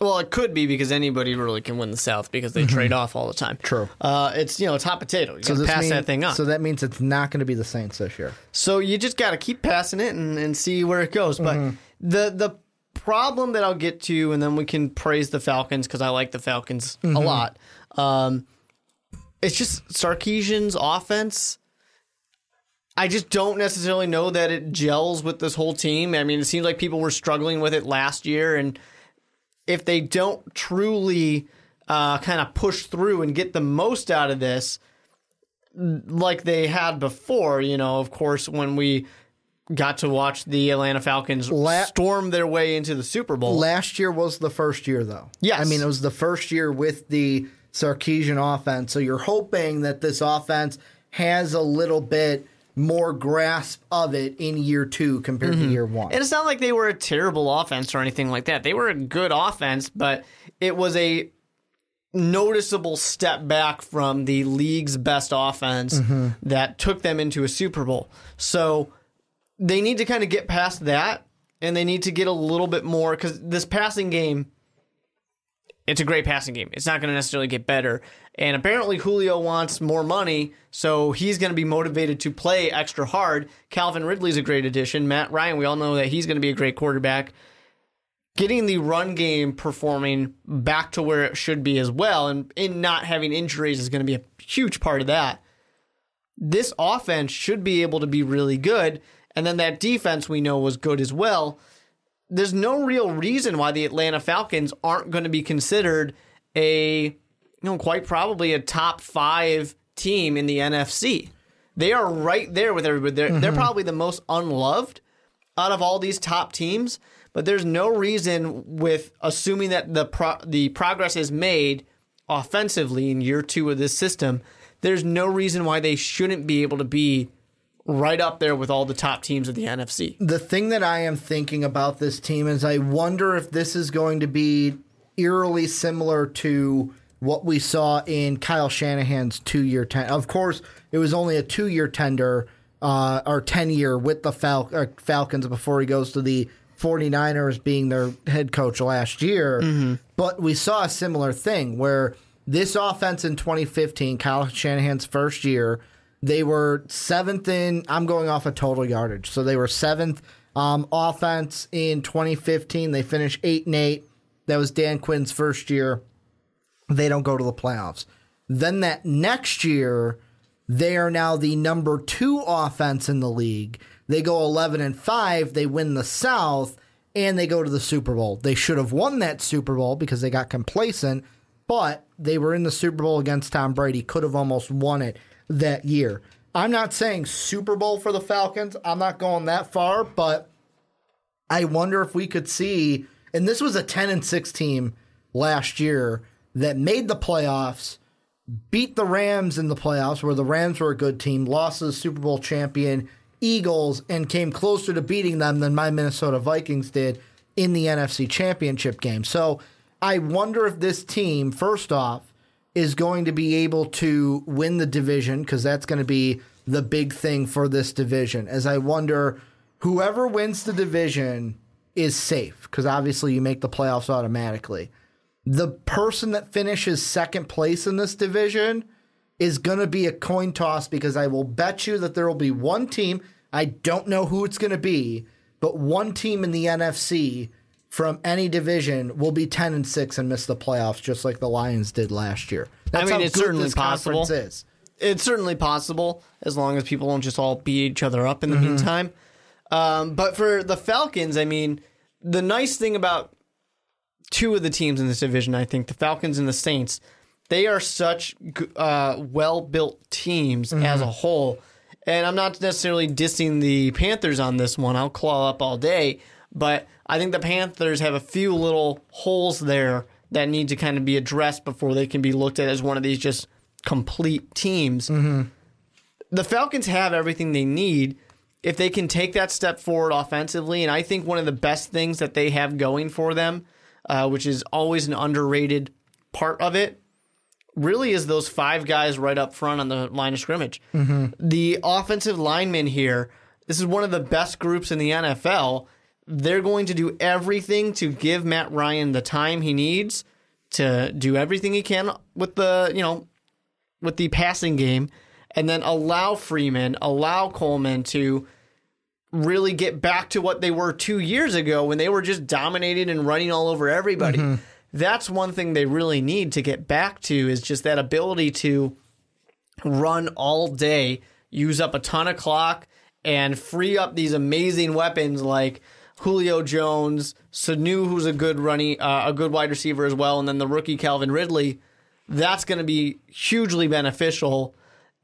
[SPEAKER 2] Well, it could be because anybody really can win the South because they trade off all the time.
[SPEAKER 1] Mm-hmm. True.
[SPEAKER 2] Uh, it's you know it's hot potato. You
[SPEAKER 1] So
[SPEAKER 2] gotta pass
[SPEAKER 1] mean-
[SPEAKER 2] that thing on.
[SPEAKER 1] So that means it's not going to be the Saints this year.
[SPEAKER 2] So you just got to keep passing it and, and see where it goes. But
[SPEAKER 1] Mm-hmm.
[SPEAKER 2] the the problem that I'll get to, and then we can praise the Falcons because I like the Falcons
[SPEAKER 1] Mm-hmm.
[SPEAKER 2] a lot. Um, it's just Sarkisian's offense. I just don't necessarily know that it gels with this whole team. I mean, it seems like people were struggling with it last year, and if they don't truly uh, kind of push through and get the most out of this, like they had before, you know, of course, when we got to watch the Atlanta Falcons
[SPEAKER 1] La-
[SPEAKER 2] storm their way into the Super Bowl.
[SPEAKER 1] Last year was the first year, though.
[SPEAKER 2] Yes.
[SPEAKER 1] I mean, it was the first year with the Sarkisian offense. So you're hoping that this offense has a little bit more grasp of it in year two compared to mm-hmm. year one.
[SPEAKER 2] And it's not like they were a terrible offense or anything like that. They were a good offense, but it was a noticeable step back from the league's best offense mm-hmm. that took them into a Super Bowl. So they need to kind of get past that and they need to get a little bit more because this passing game it's a great passing game. It's not going to necessarily get better. And apparently Julio wants more money, so he's going to be motivated to play extra hard. Calvin Ridley's a great addition. Matt Ryan, we all know that he's going to be a great quarterback. Getting the run game performing back to where it should be as well, and in not having injuries is going to be a huge part of that. This offense should be able to be really good, and then that defense we know was good as well there's no real reason why the Atlanta Falcons aren't going to be considered a, you know, quite probably a top five team in the NFC. They are right there with everybody. They're, they're mm-hmm. probably the most unloved out of all these top teams, but there's no reason with assuming that the pro- the progress is made offensively in year two of this system. There's no reason why they shouldn't be able to be right up there with all the top teams of the NFC.
[SPEAKER 1] the thing that I am thinking about this team is I wonder if this is going to be eerily similar to what we saw in Kyle Shanahan's two year tender. Of course, it was only a two year tender uh, or 10 year with the Fal- uh, Falcons before he goes to the 49ers being their head coach last year. But we saw a similar thing where this offense in 2015, Kyle Shanahan's first year, they were seventh in. I'm going off of total yardage, so they were seventh um, offense in 2015. They finished eight and eight. That was Dan Quinn's first year. They don't go to the playoffs. Then that next year, they are now the number two offense in the league. They go 11 and five. They win the South, and they go to the Super Bowl. They should have won that Super Bowl because they got complacent, but they were in the Super Bowl against Tom Brady. Could have almost won it that year. I'm not saying Super Bowl for the Falcons. I'm not going that far, but I wonder if we could see. And this was a 10 and 6 team last year that made the playoffs, beat the Rams in the playoffs, where the Rams were a good team, lost to the Super Bowl champion Eagles, and came closer to beating them than my Minnesota Vikings did in the NFC Championship game. So I wonder if this team, first off, is going to be able to win the division because that's going to be the big thing for this division. As I wonder, whoever wins the division is safe because obviously you make the playoffs automatically. The person that finishes second place in this division is going to be a coin toss because I will bet you that there will be one team. I don't know who it's going to be, but one team in the NFC from any division will be 10 and 6 and miss the playoffs just like the Lions did last year. That's
[SPEAKER 2] I mean, it's certainly possible.
[SPEAKER 1] is.
[SPEAKER 2] It's certainly possible as long as people don't just all beat each other up in the meantime. Um, but for the Falcons, I mean, the nice thing about two of the teams in this division, I think, the Falcons and the Saints, they are such uh, well built teams as a whole. And I'm not necessarily dissing the Panthers on this one. I'll claw up all day. But I think the Panthers have a few little holes there that need to kind of be addressed before they can be looked at as one of these just complete teams. The Falcons have everything they need if they can take that step forward offensively. And I think one of the best things that they have going for them, uh, which is always an underrated part of it, really is those five guys right up front on the line of scrimmage. The offensive linemen here, this is one of the best groups in the NFL. They're going to do everything to give Matt Ryan the time he needs to do everything he can with the, you know, with the passing game and then allow Freeman, allow Coleman to really get back to what they were two years ago when they were just dominated and running all over everybody. Mm-hmm. That's one thing they really need to get back to is just that ability to run all day, use up a ton of clock, and free up these amazing weapons like Julio Jones, Sanu, who's a good running, uh, a good wide receiver as well, and then the rookie Calvin Ridley. That's going to be hugely beneficial.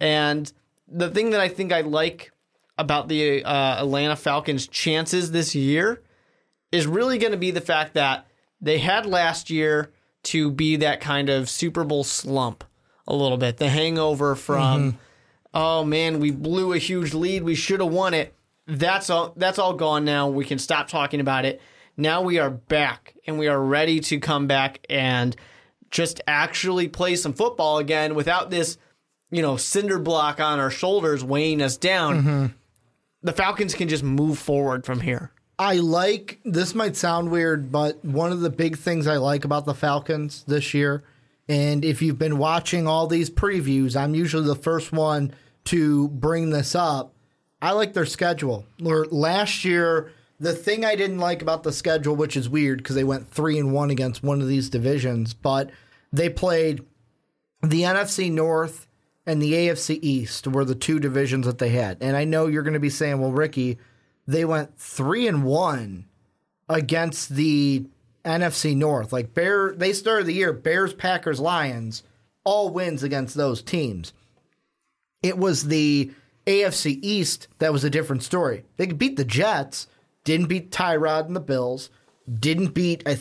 [SPEAKER 2] And the thing that I think I like about the uh, Atlanta Falcons' chances this year is really going to be the fact that they had last year to be that kind of Super Bowl slump a little bit, the hangover from, oh man, we blew a huge lead, we should have won it. That's all. That's all gone now. We can stop talking about it. Now we are back and we are ready to come back and just actually play some football again without this, you know, cinder block on our shoulders weighing us down. Mm-hmm. The Falcons can just move forward from here.
[SPEAKER 1] I like this might sound weird, but one of the big things I like about the Falcons this year, and if you've been watching all these previews, I'm usually the first one to bring this up. I like their schedule. Last year, the thing I didn't like about the schedule, which is weird because they went three and one against one of these divisions, but they played the NFC North and the AFC East were the two divisions that they had. And I know you're going to be saying, well, Ricky, they went three and one against the NFC North. Like Bear, they started the year Bears, Packers, Lions, all wins against those teams. It was the AFC East that was a different story. They could beat the Jets, didn't beat Tyrod and the Bills, didn't beat. I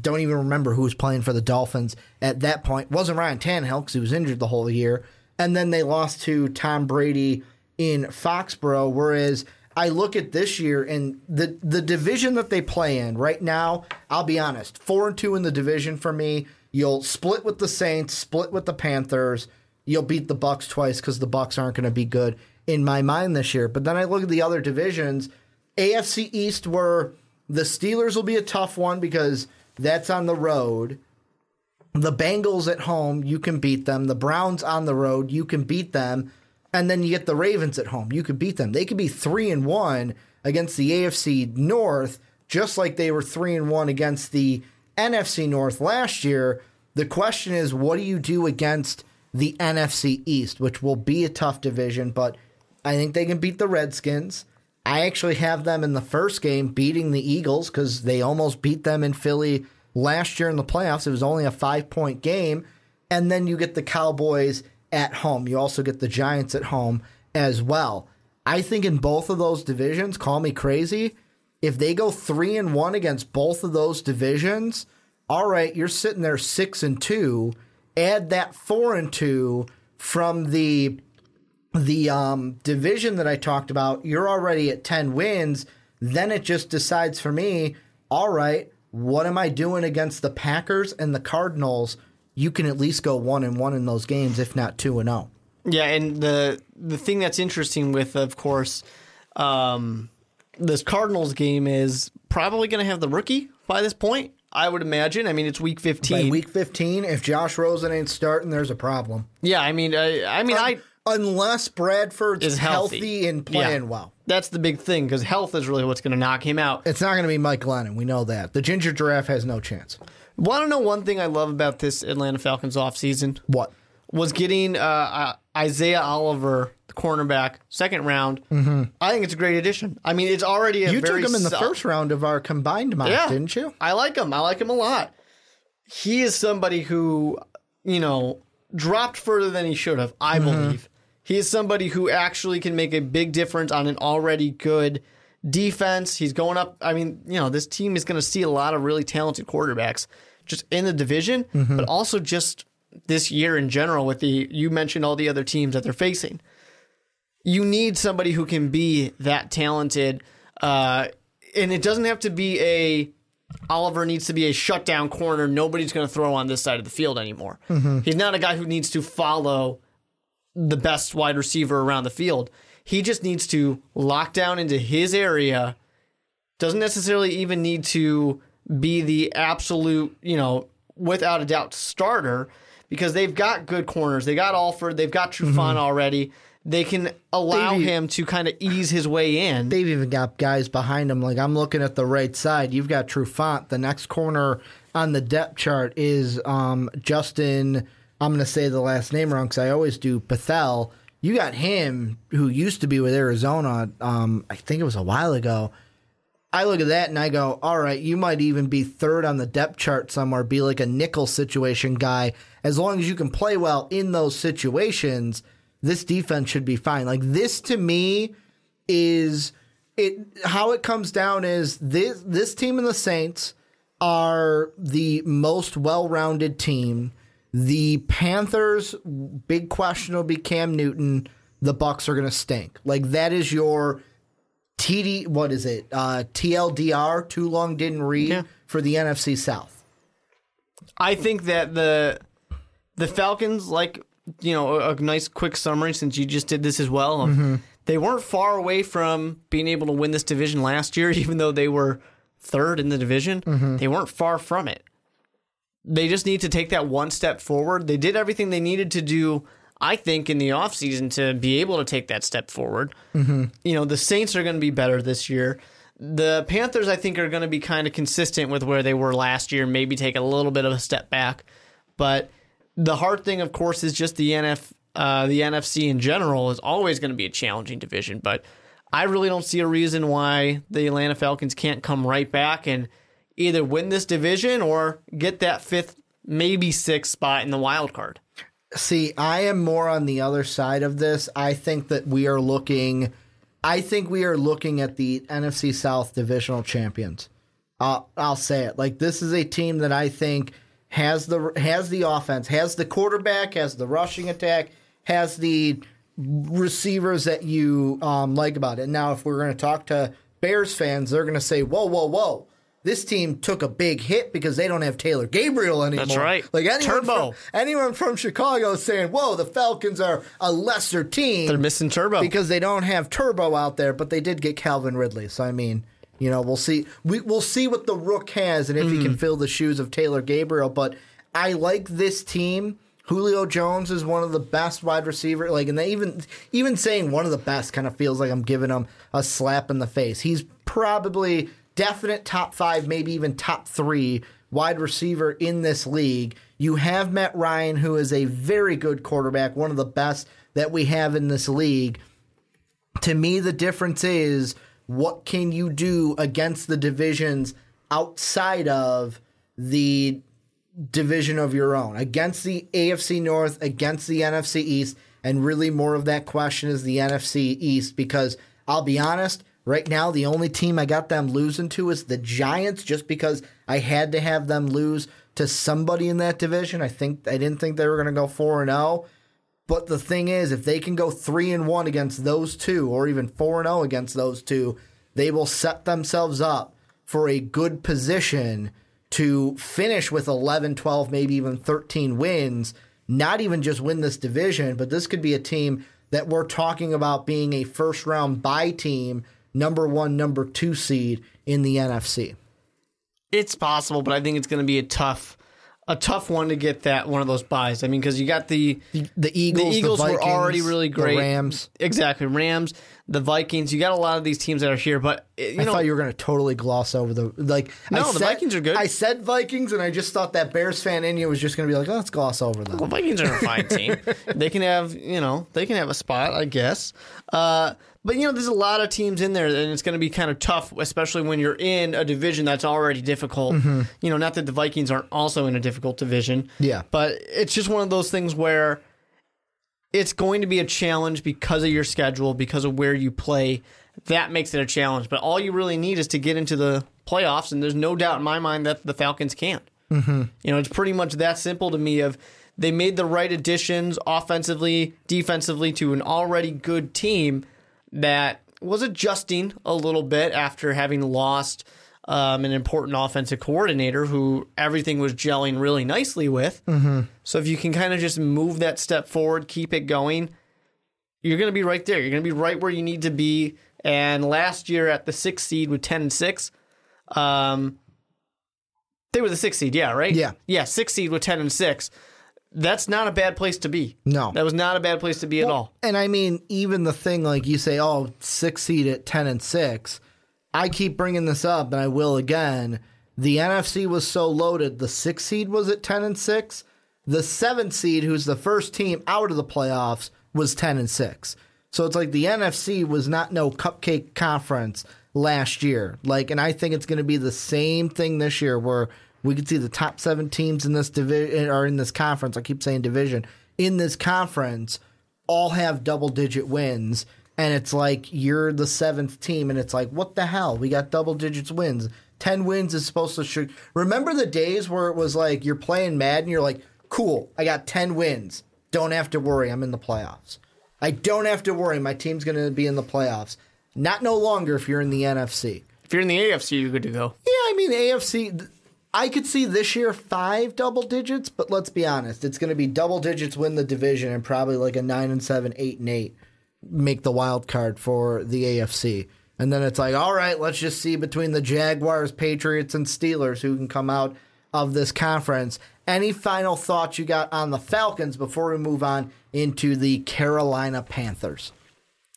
[SPEAKER 1] don't even remember who was playing for the Dolphins at that point. wasn't Ryan Tannehill because he was injured the whole year, and then they lost to Tom Brady in Foxborough. Whereas I look at this year and the the division that they play in right now. I'll be honest, four and two in the division for me. You'll split with the Saints, split with the Panthers. You'll beat the Bucks twice because the Bucks aren't going to be good in my mind this year. But then I look at the other divisions. AFC East, where the Steelers will be a tough one because that's on the road. The Bengals at home, you can beat them. The Browns on the road, you can beat them. And then you get the Ravens at home, you could beat them. They could be three and one against the AFC North, just like they were three and one against the NFC North last year. The question is, what do you do against the NFC East, which will be a tough division, but I think they can beat the Redskins. I actually have them in the first game beating the Eagles because they almost beat them in Philly last year in the playoffs. It was only a five point game. And then you get the Cowboys at home. You also get the Giants at home as well. I think in both of those divisions, call me crazy, if they go three and one against both of those divisions, all right, you're sitting there six and two, add that four and two from the the um, division that I talked about, you're already at 10 wins. Then it just decides for me, all right, what am I doing against the Packers and the Cardinals? You can at least go one and one in those games, if not two and oh. zero.
[SPEAKER 2] Yeah, and the the thing that's interesting with, of course, um, this Cardinals game is probably going to have the rookie by this point. I would imagine. I mean, it's week
[SPEAKER 1] By
[SPEAKER 2] fifteen.
[SPEAKER 1] week 15, if Josh Rosen ain't starting, there's a problem.
[SPEAKER 2] yeah, I mean, I, I mean, I
[SPEAKER 1] Unless Bradford's
[SPEAKER 2] Is
[SPEAKER 1] healthy.
[SPEAKER 2] healthy.
[SPEAKER 1] and playing
[SPEAKER 2] Yeah.
[SPEAKER 1] well.
[SPEAKER 2] that's the big thing because health is really what's going to knock him out.
[SPEAKER 1] It's not going to be Mike Glennon. We know that. The Ginger Giraffe has no chance.
[SPEAKER 2] Want to know one thing I love about this Atlanta Falcons offseason?
[SPEAKER 1] What?
[SPEAKER 2] was getting uh, uh, Isaiah Oliver, the cornerback, second round. Mm-hmm. I think it's a great addition. I mean, it's already a
[SPEAKER 1] You took him in the
[SPEAKER 2] sol-
[SPEAKER 1] first round of our combined mock,
[SPEAKER 2] yeah,
[SPEAKER 1] didn't you?
[SPEAKER 2] I like him. I like him a lot. He is somebody who, you know, dropped further than he should have. I believe he is somebody who actually can make a big difference on an already good defense. He's going up. I mean, you know, this team is going to see a lot of really talented quarterbacks just in the division, but also just this year in general. With the you mentioned all the other teams that they're facing you need somebody who can be that talented. Uh, and it doesn't have to be a Oliver needs to be a shutdown corner. Nobody's going to throw on this side of the field anymore. He's not a guy who needs to follow the best wide receiver around the field. He just needs to lock down into his area. Doesn't necessarily even need to be the absolute, you know, without a doubt starter because they've got good corners. They got Alford. They've got Trufant already. They can allow
[SPEAKER 1] They've-
[SPEAKER 2] him to kind of ease his way in.
[SPEAKER 1] They've even got guys behind him. Like I'm looking at the right side. You've got Trufant. The next corner on the depth chart is um, Justin. I'm going to say the last name wrong because I always do. Bethel. You got him, who used to be with Arizona. Um, I think it was a while ago. I look at that and I go, all right, you might even be third on the depth chart somewhere, be like a nickel situation guy. As long as you can play well in those situations, this defense should be fine. Like this to me is it how it comes down is this this team and the Saints are the most well-rounded team. The Panthers big question will be Cam Newton. The Bucks are going to stink. Like that is your TD what is it? Uh TLDR too long didn't read
[SPEAKER 2] Yeah.
[SPEAKER 1] for the NFC South.
[SPEAKER 2] I think that the the Falcons, like you know, a, a nice quick summary since you just did this as well. of- They weren't far away from being able to win this division last year, even though they were third in the division. Mm-hmm. They weren't far from it. They just need to take that one step forward. They did everything they needed to do, I think, in the offseason to be able to take that step forward. You know, the Saints are going to be better this year. The Panthers, I think, are going to be kind of consistent with where they were last year, maybe take a little bit of a step back. But the hard thing, of course, is just the NF, uh, the NFC in general is always going to be a challenging division. But I really don't see a reason why the Atlanta Falcons can't come right back and either win this division or get that fifth, maybe sixth spot in the wild card.
[SPEAKER 1] See, I am more on the other side of this. I think that we are looking. I think we are looking at the NFC South divisional champions. Uh, I'll say it like this is a team that I think has the has the offense, has the quarterback, has the rushing attack, has the receivers that you um, like about it. Now, if we're going to talk to Bears fans, they're going to say, "Whoa, whoa, whoa." This team took a big hit because they don't have Taylor Gabriel anymore.
[SPEAKER 2] That's right.
[SPEAKER 1] Like anyone
[SPEAKER 2] Turbo.
[SPEAKER 1] From, anyone from Chicago is saying, "Whoa, the Falcons are a lesser team."
[SPEAKER 2] They're missing Turbo.
[SPEAKER 1] because they don't have Turbo out there, but they did get Calvin Ridley. So I mean, you know, we'll see. We we'll see what the Rook has and if he can hmm. fill the shoes of Taylor Gabriel. But I like this team. Julio Jones is one of the best wide receiver. Like, and they even even saying one of the best kind of feels like I'm giving him a slap in the face. He's probably definite top five, maybe even top three wide receiver in this league. You have Matt Ryan, who is a very good quarterback, one of the best that we have in this league to me the difference is what can you do against the divisions outside of the division of your own against the AFC North against the NFC East and really more of that question is the NFC East because I'll be honest right now the only team I got them losing to is the Giants just because I had to have them lose to somebody in that division. I think I didn't think they were going to go 4 and 0. But the thing is, if they can go 3 and 1 against those two or even 4 and 0 against those two, they will set themselves up for a good position to finish with 11, 12, maybe even 13 wins, not even just win this division, but this could be a team that we're talking about being a first round bye team, number 1, number 2 seed in the NFC.
[SPEAKER 2] It's possible, but I think it's going to be a tough, a tough one to get that one of those byes. I mean, because you got the
[SPEAKER 1] The Eagles,
[SPEAKER 2] the Eagles were
[SPEAKER 1] Vikings,
[SPEAKER 2] already really great.
[SPEAKER 1] The Rams.
[SPEAKER 2] exactly. Rams, the Vikings. You got a lot of these teams that are here, but you
[SPEAKER 1] I
[SPEAKER 2] know,
[SPEAKER 1] thought you were going to totally gloss over the like.
[SPEAKER 2] No,
[SPEAKER 1] I
[SPEAKER 2] the
[SPEAKER 1] said-
[SPEAKER 2] Vikings are good.
[SPEAKER 1] I said Vikings, and I just thought that Bears fan in you was just going to be like, oh, "Let's gloss over them."
[SPEAKER 2] the Vikings are a fine team. They can have, you know, they can have a spot, I guess. Uh, but you know, there's a lot of teams in there, and it's going to be kind of tough, especially when you're in a division that's already difficult. You know, not that the Vikings aren't also in a difficult division.
[SPEAKER 1] Yeah.
[SPEAKER 2] but it's just one of those things where it's going to be a challenge because of your schedule, because of where you play. That makes it a challenge. But all you really need is to get into the playoffs, and there's no doubt in my mind that the Falcons can't. Mm-hmm. You know, it's pretty much that simple to me. Of they made the right additions offensively, defensively to an already good team that was adjusting a little bit after having lost um, an important offensive coordinator who everything was gelling really nicely with. Mm-hmm. So if you can kind of just move that step forward, keep it going, you're going to be right there. You're going to be right where you need to be. And last year at the sixth seed with ten and six, um, they were the sixth seed, yeah, right?
[SPEAKER 1] Yeah.
[SPEAKER 2] yeah, sixth seed with ten and six. That's not a bad place to be.
[SPEAKER 1] No.
[SPEAKER 2] that was not a bad place to be at all.
[SPEAKER 1] And I mean, even the thing like you say, oh, six seed at ten and six. I keep bringing this up, and I will again. The NFC was so loaded. The six seed was at ten and six. The seventh seed, who's the first team out of the playoffs, was ten and six. So it's like the NFC was not no cupcake conference last year. Like, and I think it's going to be the same thing this year, where we could see the top seven teams in this division or in this conference. I keep saying division in this conference all have double digit wins. And it's like you're the seventh team, and it's like, what the hell? We got double digits wins. 10 wins is supposed to. Sh- Remember the days where it was like you're playing Madden, you're like, cool, I got 10 wins. Don't have to worry, I'm in the playoffs. I don't have to worry, my team's going to be in the playoffs. Not no longer if you're in the NFC.
[SPEAKER 2] If you're in the AFC, you're good to go.
[SPEAKER 1] Yeah, I mean, AFC, I could see this year five double digits, but let's be honest, it's going to be double digits win the division and probably like a nine and seven, eight and eight make the wild card for the AFC. And then it's like, all right, let's just see between the Jaguars, Patriots, and Steelers who can come out of this conference. Any final thoughts you got on the Falcons before we move on into the Carolina Panthers?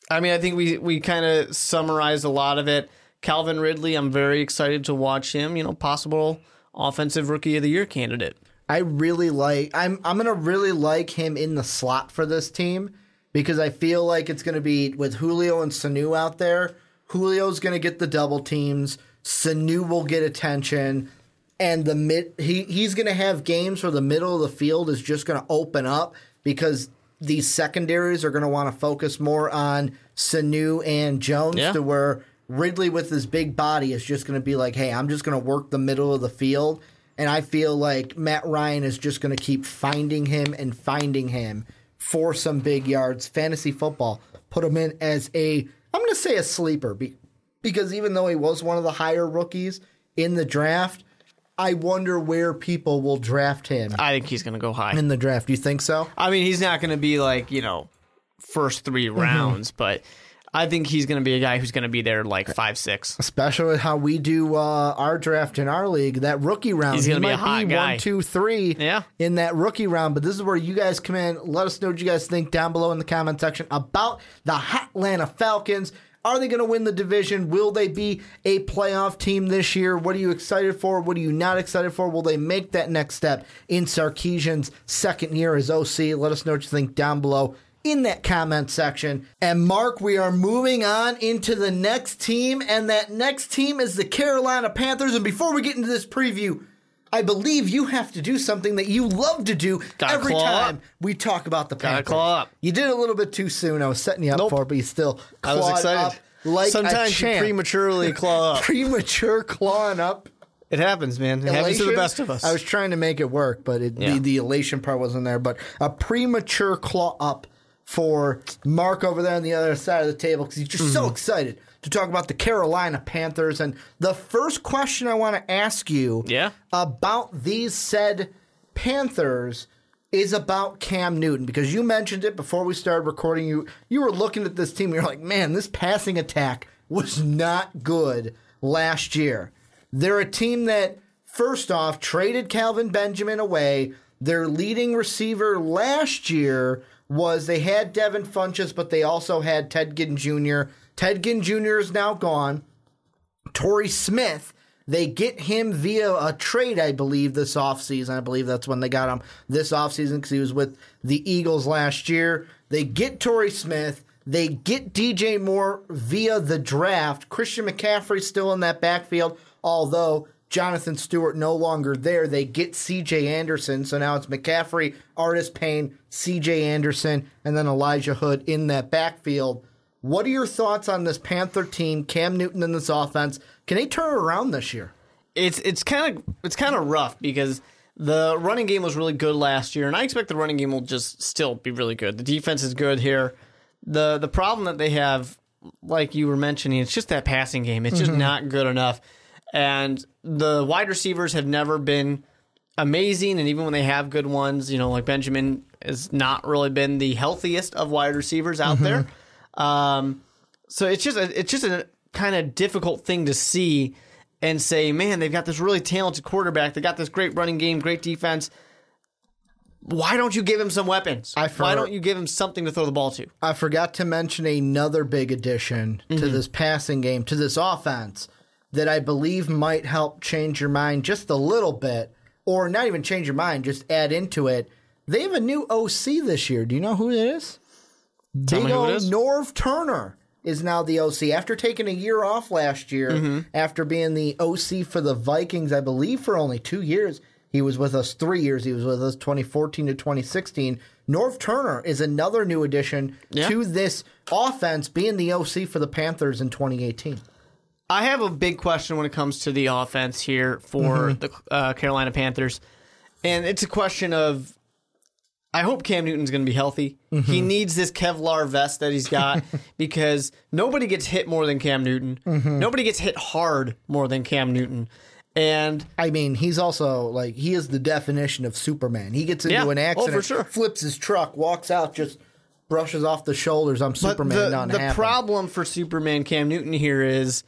[SPEAKER 2] I mean, I think we we kind of summarized a lot of it. Calvin Ridley, I'm very excited to watch him. You know, possible offensive rookie of the year candidate.
[SPEAKER 1] I really like I'm I'm gonna really like him in the slot for this team because I feel like it's gonna be with Julio and Sanu out there. Julio's gonna get the double teams. Sanu will get attention, and the mid he he's gonna have games where the middle of the field is just gonna open up because these secondaries are gonna want to focus more on Sanu and Jones
[SPEAKER 2] Yeah.
[SPEAKER 1] to where Ridley with his big body is just gonna be like, hey, I'm just gonna work the middle of the field. And I feel like Matt Ryan is just going to keep finding him and finding him for some big yards. Fantasy football put him in as a, I'm going to say a sleeper be, because even though he was one of the higher rookies in the draft, I wonder where people will draft him
[SPEAKER 2] I think he's going to go high.
[SPEAKER 1] in the draft. Do you think so?
[SPEAKER 2] I mean, he's not going to be like you know first three
[SPEAKER 1] Mm-hmm.
[SPEAKER 2] rounds, but I think he's going to be a guy who's going to be there like five six.
[SPEAKER 1] Especially how we do uh, our draft in our league, that rookie round.
[SPEAKER 2] He's gonna be
[SPEAKER 1] might
[SPEAKER 2] a hot
[SPEAKER 1] be
[SPEAKER 2] guy.
[SPEAKER 1] one, two, three
[SPEAKER 2] Yeah.
[SPEAKER 1] in that rookie round. But this is where you guys come in. Let us know what you guys think down below in the comment section about the Atlanta Falcons. Are they going to win the division? Will they be a playoff team this year? What are you excited for? What are you not excited for? Will they make that next step in Sarkisian's second year as OC? Let us know what you think down below in that comment section. And Mark, we are moving on into the next team, and that next team is the Carolina Panthers. And before we get into this preview, I believe you have to do something that you love to do
[SPEAKER 2] Gotta
[SPEAKER 1] every time
[SPEAKER 2] up.
[SPEAKER 1] we talk about the
[SPEAKER 2] Gotta
[SPEAKER 1] Panthers.
[SPEAKER 2] claw up.
[SPEAKER 1] You did a little bit too soon. I was setting you up
[SPEAKER 2] Nope.
[SPEAKER 1] for it, but you still
[SPEAKER 2] I was excited.
[SPEAKER 1] like
[SPEAKER 2] Sometimes you prematurely claw up.
[SPEAKER 1] premature clawing up
[SPEAKER 2] It happens, man. It happens to the best of us.
[SPEAKER 1] I was trying to make it work, but it,
[SPEAKER 2] Yeah.
[SPEAKER 1] the, the elation part wasn't there. But a premature claw up for Mark over there on the other side of the table because he's just so
[SPEAKER 2] Mm-hmm.
[SPEAKER 1] excited to talk about the Carolina Panthers. And the first question I want to ask you
[SPEAKER 2] Yeah.
[SPEAKER 1] about these said Panthers is about Cam Newton because you mentioned it before we started recording. You you were looking at this team. You're like, man, this passing attack was not good last year. They're a team that first off traded Kelvin Benjamin away. Their leading receiver last year was they had Devin Funchess, but they also had Ted Ginn Jr. Ted Ginn Jr. is now gone. Torrey Smith, they get him via a trade, I believe, this offseason. I believe that's when they got him this offseason because he was with the Eagles last year. They get Torrey Smith. They get DJ Moore via the draft. Christian McCaffrey still in that backfield, although Jonathan Stewart no longer there. They get CJ Anderson. So now it's McCaffrey, Artis Payne, CJ Anderson, and then Elijah Hood in that backfield. What are your thoughts on this Panther team, Cam Newton in this offense? Can they turn it around this year?
[SPEAKER 2] it's it's kind of it's kind of rough because the running game was really good last year, and I expect the running game will just still be really good. The defense is good here. the The problem that they have, like you were mentioning, it's just that passing game. It's just mm-hmm. not good enough, and the wide receivers have never been amazing. And even when they have good ones, you know, like Benjamin has not really been the healthiest of wide receivers out there. Um, so it's just a, it's just a kind of difficult thing to see and say, man, they've got this really talented quarterback. They got this great running game, great defense. Why don't you give him some weapons?
[SPEAKER 1] I
[SPEAKER 2] Why don't you give him something to throw the ball to?
[SPEAKER 1] I forgot to mention another big addition to this passing game, to this offense, that I believe might help change your mind just a little bit, or not even change your mind, just add into it. They have a new OC this year. Do you know who it is?
[SPEAKER 2] Tell
[SPEAKER 1] Big
[SPEAKER 2] me who it
[SPEAKER 1] old. Norv Turner is now the OC after taking a year off last year.
[SPEAKER 2] Mm-hmm.
[SPEAKER 1] After being the OC for the Vikings, I believe for only two years. He was with us three years. He was with us 2014 to 2016. Norv Turner is another new addition
[SPEAKER 2] Yeah.
[SPEAKER 1] to this offense, being the OC for the Panthers in 2018.
[SPEAKER 2] I have a big question when it comes to the offense here for mm-hmm. the uh, Carolina Panthers, and it's a question of. I hope Cam Newton's going to be healthy. He mm-hmm. needs this Kevlar vest that he's got because nobody gets hit more than Cam Newton. Mm-hmm. Nobody gets hit hard more than Cam Newton. And
[SPEAKER 1] I mean, he's also like he is the definition of Superman. He gets into
[SPEAKER 2] Yeah.
[SPEAKER 1] an
[SPEAKER 2] Oh,
[SPEAKER 1] accident,
[SPEAKER 2] for sure.
[SPEAKER 1] flips his truck, walks out, just brushes off the shoulders. I'm
[SPEAKER 2] But
[SPEAKER 1] Superman.
[SPEAKER 2] the, the problem for Superman Cam Newton here is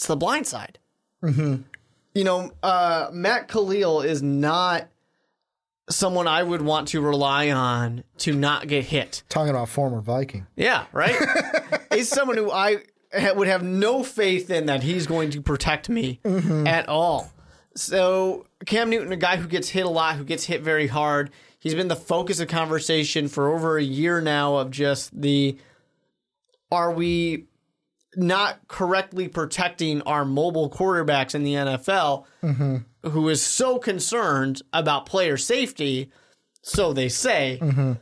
[SPEAKER 2] it's the blind side. Mm-hmm. You know, uh, Matt Kalil is not someone I would want to rely on to not get hit.
[SPEAKER 1] Talking about former Viking.
[SPEAKER 2] Yeah, right. he's someone who I would have no faith in that he's going to protect me at all. So Cam Newton, a guy who gets hit a lot, who gets hit very hard. He's been the focus of conversation for over a year now of just the are we not correctly protecting our mobile quarterbacks in the NFL mm-hmm. who is so concerned about player safety, so they say. Mm-hmm.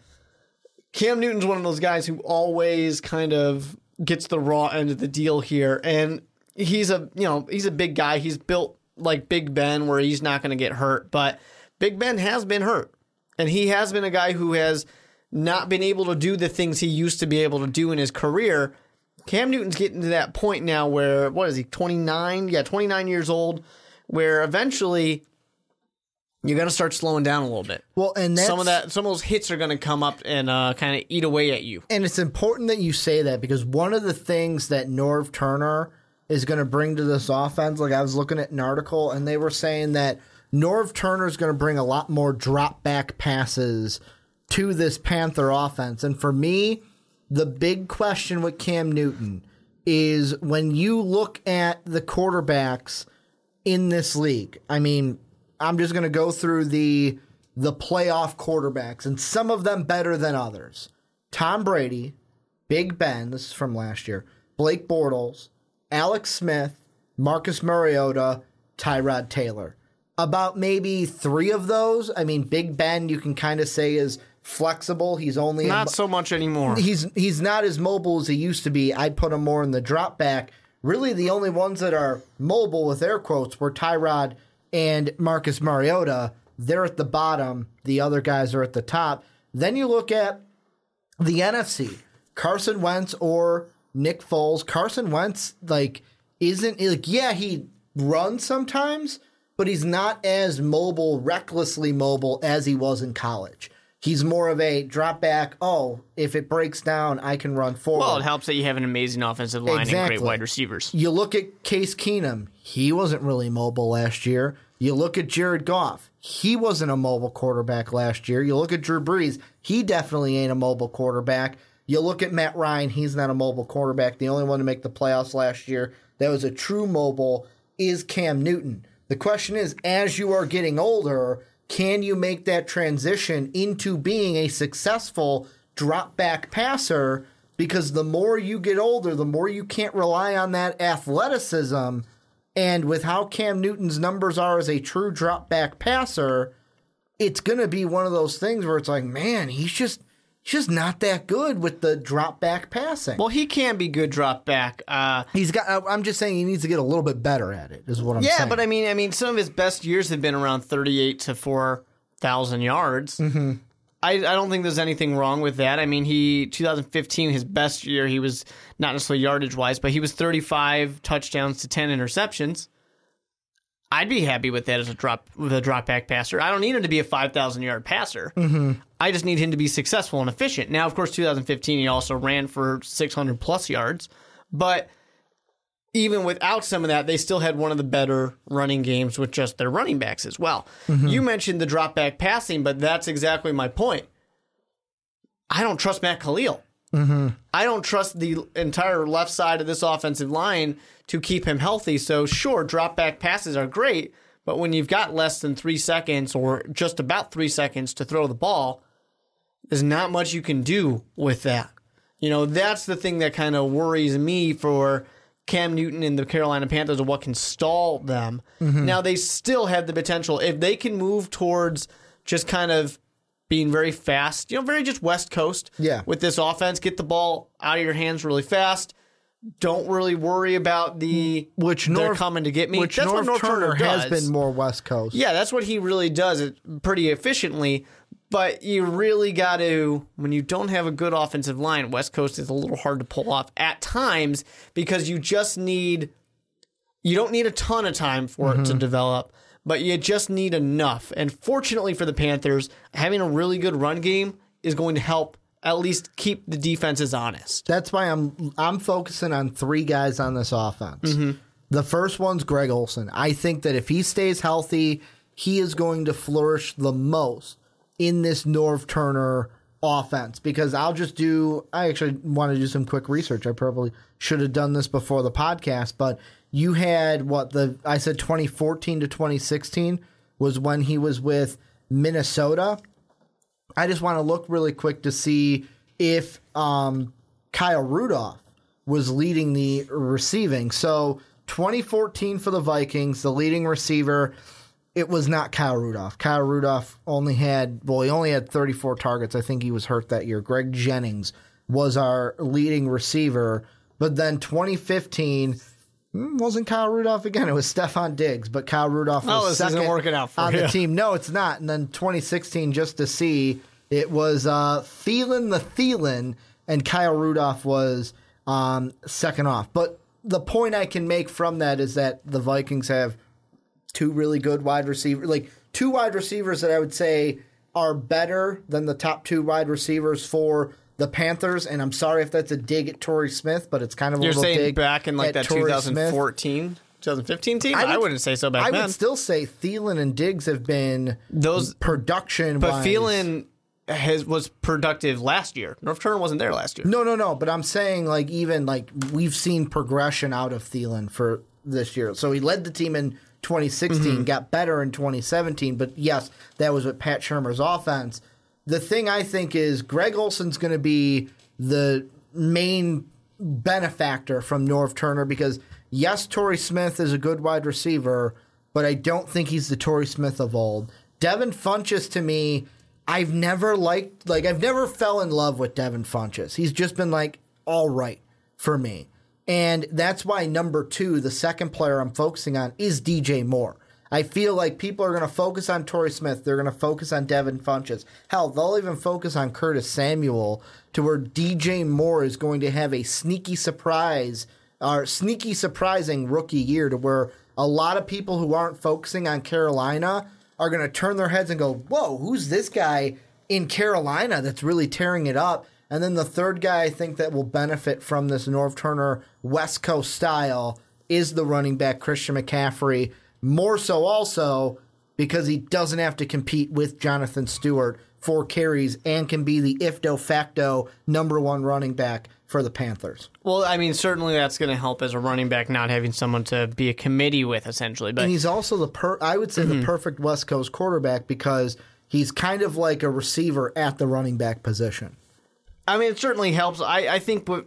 [SPEAKER 2] Cam Newton's one of those guys who always kind of gets the raw end of the deal here, and he's a you know he's a big guy. He's built like Big Ben, where he's not going to get hurt, but Big Ben has been hurt, and he has been a guy who has not been able to do the things he used to be able to do in his career. Cam Newton's getting to that point now where what is he 29? Yeah, 29 years old, where eventually you're going to start slowing down a little bit
[SPEAKER 1] Well, and
[SPEAKER 2] some of that some of those hits are going to come up and uh, kind of eat away at you.
[SPEAKER 1] and it's important that you say that because one of the things that Norv Turner is going to bring to this offense, like I was looking at an article and they were saying that Norv Turner is going to bring a lot more drop back passes to this Panther offense. And for me, the big question with Cam Newton is when you look at the quarterbacks in this league. I mean, I'm just going to go through the the playoff quarterbacks and some of them better than others. Tom Brady, Big Ben, this is from last year. Blake Bortles, Alex Smith, Marcus Mariota, Tyrod Taylor. About maybe 3 of those, I mean Big Ben you can kind of say is flexible. He's only a
[SPEAKER 2] Not so much anymore.
[SPEAKER 1] he's he's not as mobile as he used to be. I'd put him more in the drop back really the only ones that are mobile with air quotes were Tyrod and Marcus Mariota. They're at the bottom. The other guys are at the top. Then you look at the NFC, Carson Wentz or Nick Foles. Carson Wentz, like, isn't like, yeah, he runs sometimes, but he's not as mobile, recklessly mobile as he was in college. He's more of a drop back. Oh, if it breaks down, I can run forward.
[SPEAKER 2] Well, it helps that you have an amazing offensive line and great wide receivers.
[SPEAKER 1] You look at Case Keenum, he wasn't really mobile last year. You look at Jared Goff, he wasn't a mobile quarterback last year. You look at Drew Brees, he definitely ain't a mobile quarterback. You look at Matt Ryan, he's not a mobile quarterback. The only one to make the playoffs last year that was a true mobile is Cam Newton. The question is, as you are getting older, can you make that transition into being a successful drop back passer? Because the more you get older, the more you can't rely on that athleticism. And with how Cam Newton's numbers are as a true drop back passer, it's going to be one of those things where it's like, man, he's just just not that good with the drop back passing.
[SPEAKER 2] Well, he can be good drop back. Uh,
[SPEAKER 1] he's got. I'm just saying he needs to get a little bit better at it. Is what I'm saying.
[SPEAKER 2] yeah,
[SPEAKER 1] saying.
[SPEAKER 2] but I mean, I mean, some of his best years have been around thirty-eight to four thousand yards. Mm-hmm. I, I don't think there's anything wrong with that. I mean, he 2015, his best year, he was not necessarily yardage wise, but he was 35 touchdowns to 10 interceptions. I'd be happy with that as a drop with a drop back passer. I don't need him to be a 5,000 yard passer. Mm-hmm. I just need him to be successful and efficient. Now, of course, 2015 he also ran for 600 plus yards, but even without some of that, they still had one of the better running games with just their running backs as well. You mentioned the drop back passing, but that's exactly my point. I don't trust Matt Kalil. Mm-hmm. I don't trust the entire left side of this offensive line to keep him healthy. So, sure, drop back passes are great, but when you've got less than three seconds or just about three seconds to throw the ball, there's not much you can do with that. You know, that's the thing that kind of worries me for Cam Newton and the Carolina Panthers and what can stall them. Mm-hmm. Now, they still have the potential. If they can move towards just kind of being very fast, you know, very just West Coast
[SPEAKER 1] Yeah.
[SPEAKER 2] with this offense, get the ball out of your hands really fast. Don't really worry about the
[SPEAKER 1] which
[SPEAKER 2] they're
[SPEAKER 1] North
[SPEAKER 2] coming to get me.
[SPEAKER 1] Which
[SPEAKER 2] That's
[SPEAKER 1] North,
[SPEAKER 2] what Norv
[SPEAKER 1] Turner,
[SPEAKER 2] Turner,
[SPEAKER 1] has been more West Coast.
[SPEAKER 2] Yeah, that's what he really does it pretty efficiently. But you really got to, when you don't have a good offensive line, West Coast is a little hard to pull off at times because you just need, you don't need a ton of time for it to mm-hmm. develop, but you just need enough. And fortunately for the Panthers, having a really good run game is going to help at least keep the defenses honest.
[SPEAKER 1] That's why I'm I'm focusing on three guys on this offense. Mm-hmm. The first one's Greg Olsen. I think that if he stays healthy, he is going to flourish the most in this Norv Turner offense because I'll just do I actually want to do some quick research. I probably should have done this before the podcast, but you had what the I said 2014 to 2016 was when he was with Minnesota. I just want to look really quick to see if um, Kyle Rudolph was leading the receiving. So 2014 for the Vikings, the leading receiver, it was not Kyle Rudolph. Kyle Rudolph only had, well, he only had 34 targets. I think he was hurt that year. Greg Jennings was our leading receiver. But then 2015 mm, wasn't Kyle Rudolph again. It was Stefon Diggs, but Kyle Rudolph was
[SPEAKER 2] Oh, this isn't
[SPEAKER 1] second
[SPEAKER 2] working out for
[SPEAKER 1] on
[SPEAKER 2] you.
[SPEAKER 1] the team. No, it's not. And then 2016, just to see, it was uh, Thielen the Thielen, and Kyle Rudolph was um, second off. But the point I can make from that is that the Vikings have two really good wide receivers, like two wide receivers that I would say are better than the top two wide receivers for the Panthers. And I'm sorry if that's a dig at Torrey Smith, but it's kind of a
[SPEAKER 2] You're
[SPEAKER 1] little
[SPEAKER 2] saying
[SPEAKER 1] dig
[SPEAKER 2] back in like that
[SPEAKER 1] Torrey Smith.
[SPEAKER 2] 2014, 2015 team? I,
[SPEAKER 1] would-
[SPEAKER 2] would, not say so back
[SPEAKER 1] I
[SPEAKER 2] then.
[SPEAKER 1] would still say Thielen and Diggs have been
[SPEAKER 2] Those-
[SPEAKER 1] production,
[SPEAKER 2] but Thielen has was productive last year. Norv Turner wasn't there last year.
[SPEAKER 1] No, no, no. But I'm saying like even like we've seen progression out of Thielen for this year. So he led the team in 2016,
[SPEAKER 2] Mm-hmm.
[SPEAKER 1] got better in 2017. But yes, that was with Pat Shurmur's offense. The thing I think is Greg Olsen's going to be the main benefactor from Norv Turner because yes, Torrey Smith is a good wide receiver, but I don't think he's the Torrey Smith of old. Devin Funchess to me, I've never liked like I've never fell in love with Devin Funchess. He's just been like all right for me. And that's why number two, the second player I'm focusing on, is DJ Moore. I feel like people are going to focus on Torrey Smith. They're going to focus on Devin Funchess. Hell, they'll even focus on Curtis Samuel to where DJ Moore is going to have a sneaky surprise or sneaky surprising rookie year to where a lot of people who aren't focusing on Carolina are going to turn their heads and go, whoa, who's this guy in Carolina that's really tearing it up? And then the third guy I think that will benefit from this Norv Turner West Coast style is the running back Christian McCaffrey. More so also because he doesn't have to compete with Jonathan Stewart for carries and can be the if de facto number one running back for the Panthers.
[SPEAKER 2] Well, I mean, certainly that's going to help as a running back, not having someone to be a committee with, essentially. But
[SPEAKER 1] And he's also the per I would say the mm-hmm. perfect West Coast quarterback because he's kind of like a receiver at the running back position.
[SPEAKER 2] I mean, it certainly helps. I, I think what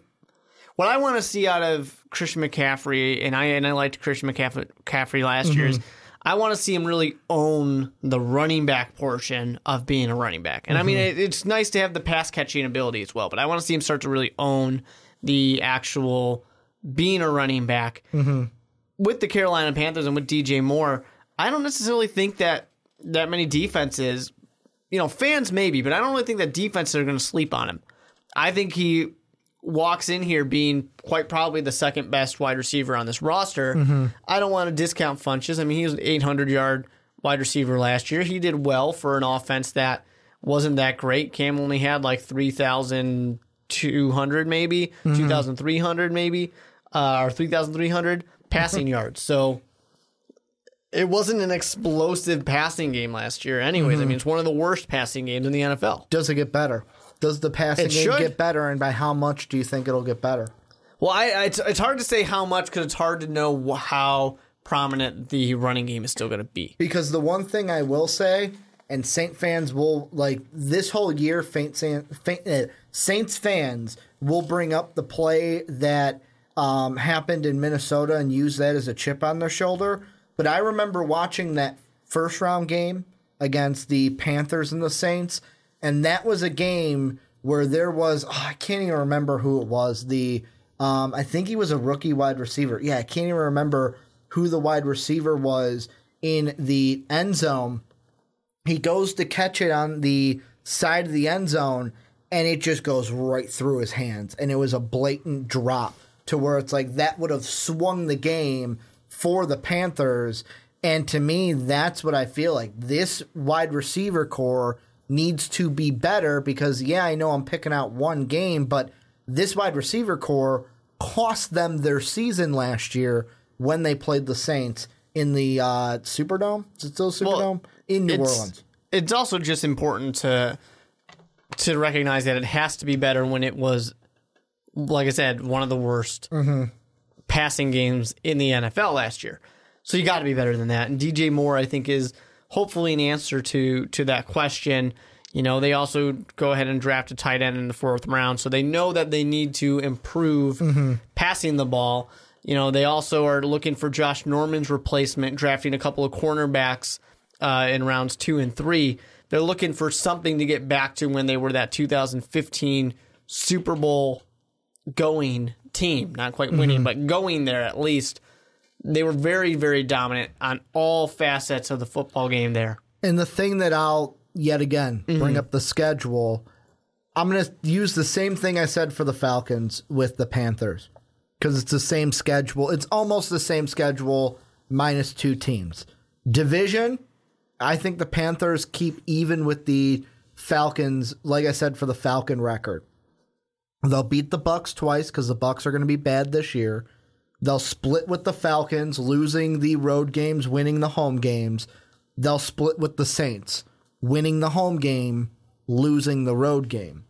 [SPEAKER 2] what I want to see out of Christian McCaffrey, and I and I liked Christian McCaffrey, McCaffrey last year, is mm-hmm. I want to see him really own the running back portion of being a running back. And I mean, mm-hmm. it, it's nice to have the pass catching ability as well, but I want to see him start to really own the actual being a running back mm-hmm. with the Carolina Panthers and with DJ Moore. I don't necessarily think that that many defenses, you know, fans maybe, but I don't really think that defenses are going to sleep on him. I think he walks in here being quite probably the second best wide receiver on this roster. I don't want to discount Funchess. I mean, he was an 800 yard wide receiver last year. He did well for an offense that wasn't that great. Cam only had like 3,200 maybe, 2,300 maybe, uh, or 3,300 passing yards. So it wasn't an explosive passing game last year, anyways. I mean, it's one of the worst passing games in the NFL.
[SPEAKER 1] Does it get better? Does the passing
[SPEAKER 2] It
[SPEAKER 1] game
[SPEAKER 2] should.
[SPEAKER 1] get better, and by how much do you think it'll get better?
[SPEAKER 2] Well, I, I it's, it's hard to say how much because it's hard to know wh- how prominent the running game is still going to be.
[SPEAKER 1] Because the one thing I will say, and Saint fans will like this whole year, Saint, Saint, uh, Saints fans will bring up the play that um, happened in Minnesota and use that as a chip on their shoulder. But I remember watching that first round game against the Panthers and the Saints, and that was a game where there was oh, I can't even remember who it was. The um, I think he was a rookie wide receiver. Yeah, I can't even remember who the wide receiver was in the end zone. He goes to catch it on the side of the end zone, and it just goes right through his hands. And it was a blatant drop to where it's like that would have swung the game for the Panthers. And to me, that's what I feel like. This wide receiver corps needs to be better because, yeah, I know I'm picking out one game, but this wide receiver corps cost them their season last year when they played the Saints in the uh, Superdome. Is it still Superdome? in New Orleans.
[SPEAKER 2] It's also just important to to recognize that it has to be better when it was, like I said, one of the worst passing games in the NFL last year. So you got to be better than that. And DJ Moore, I think, is hopefully an answer to to that question. You know, they also go ahead and draft a tight end in the fourth round, so they know that they need to improve passing the ball. You know, they also are looking for Josh Norman's replacement, drafting a couple of cornerbacks uh, in rounds two and three. They're looking for something to get back to when they were that 2015 Super Bowl going team. Not quite winning, but going there at least. They were very, very dominant on all facets of the football game there.
[SPEAKER 1] And the thing that I'll yet again mm-hmm. bring up the schedule, I'm going to use the same thing I said for the Falcons with the Panthers because it's the same schedule. It's almost the same schedule minus two teams. Division, I think the Panthers keep even with the Falcons, like I said for the Falcon record. They'll beat the Bucks twice because the Bucks are going to be bad this year. They'll split with the Falcons, losing the road games, winning the home games. They'll split with the Saints, winning the home game, losing the road game.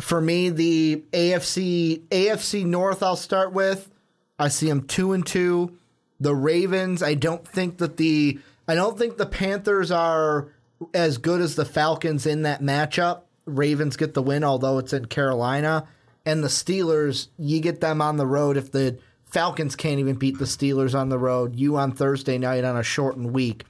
[SPEAKER 1] For me, the AFC AFC North I'll start with. I see them 2 and 2. The Ravens, I don't think that the I don't think the Panthers are as good as the Falcons in that matchup. Ravens get the win although it's in Carolina. And the Steelers, you get them on the road if the Falcons can't even beat the Steelers on the road. You on Thursday night on a shortened week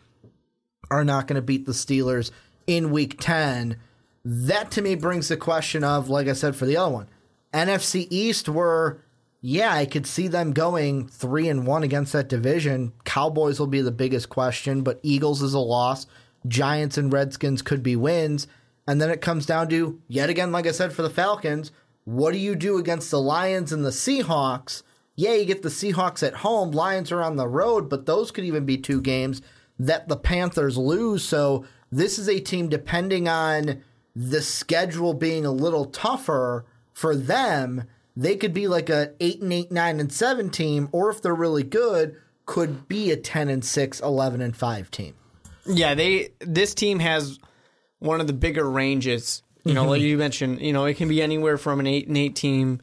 [SPEAKER 1] are not going to beat the Steelers in week 10. That to me brings the question of, like I said for the other one, NFC East, were, yeah, I could see them going three and one against that division. Cowboys will be the biggest question, but Eagles is a loss. Giants and Redskins could be wins. And then it comes down to, yet again, like I said, for the Falcons, what do you do against the Lions and the Seahawks? Yeah, you get the Seahawks at home. Lions are on the road, but those could even be two games that the Panthers lose. So this is a team, depending on the schedule being a little tougher for them, they could be like a 8 and 8, 9 and 7 team, or if they're really good, could be a 10 and 6, 11 and 5 team.
[SPEAKER 2] Yeah, they this team has one of the bigger ranges. You know, mm-hmm. like you mentioned, you know, it can be anywhere from an eight and eight team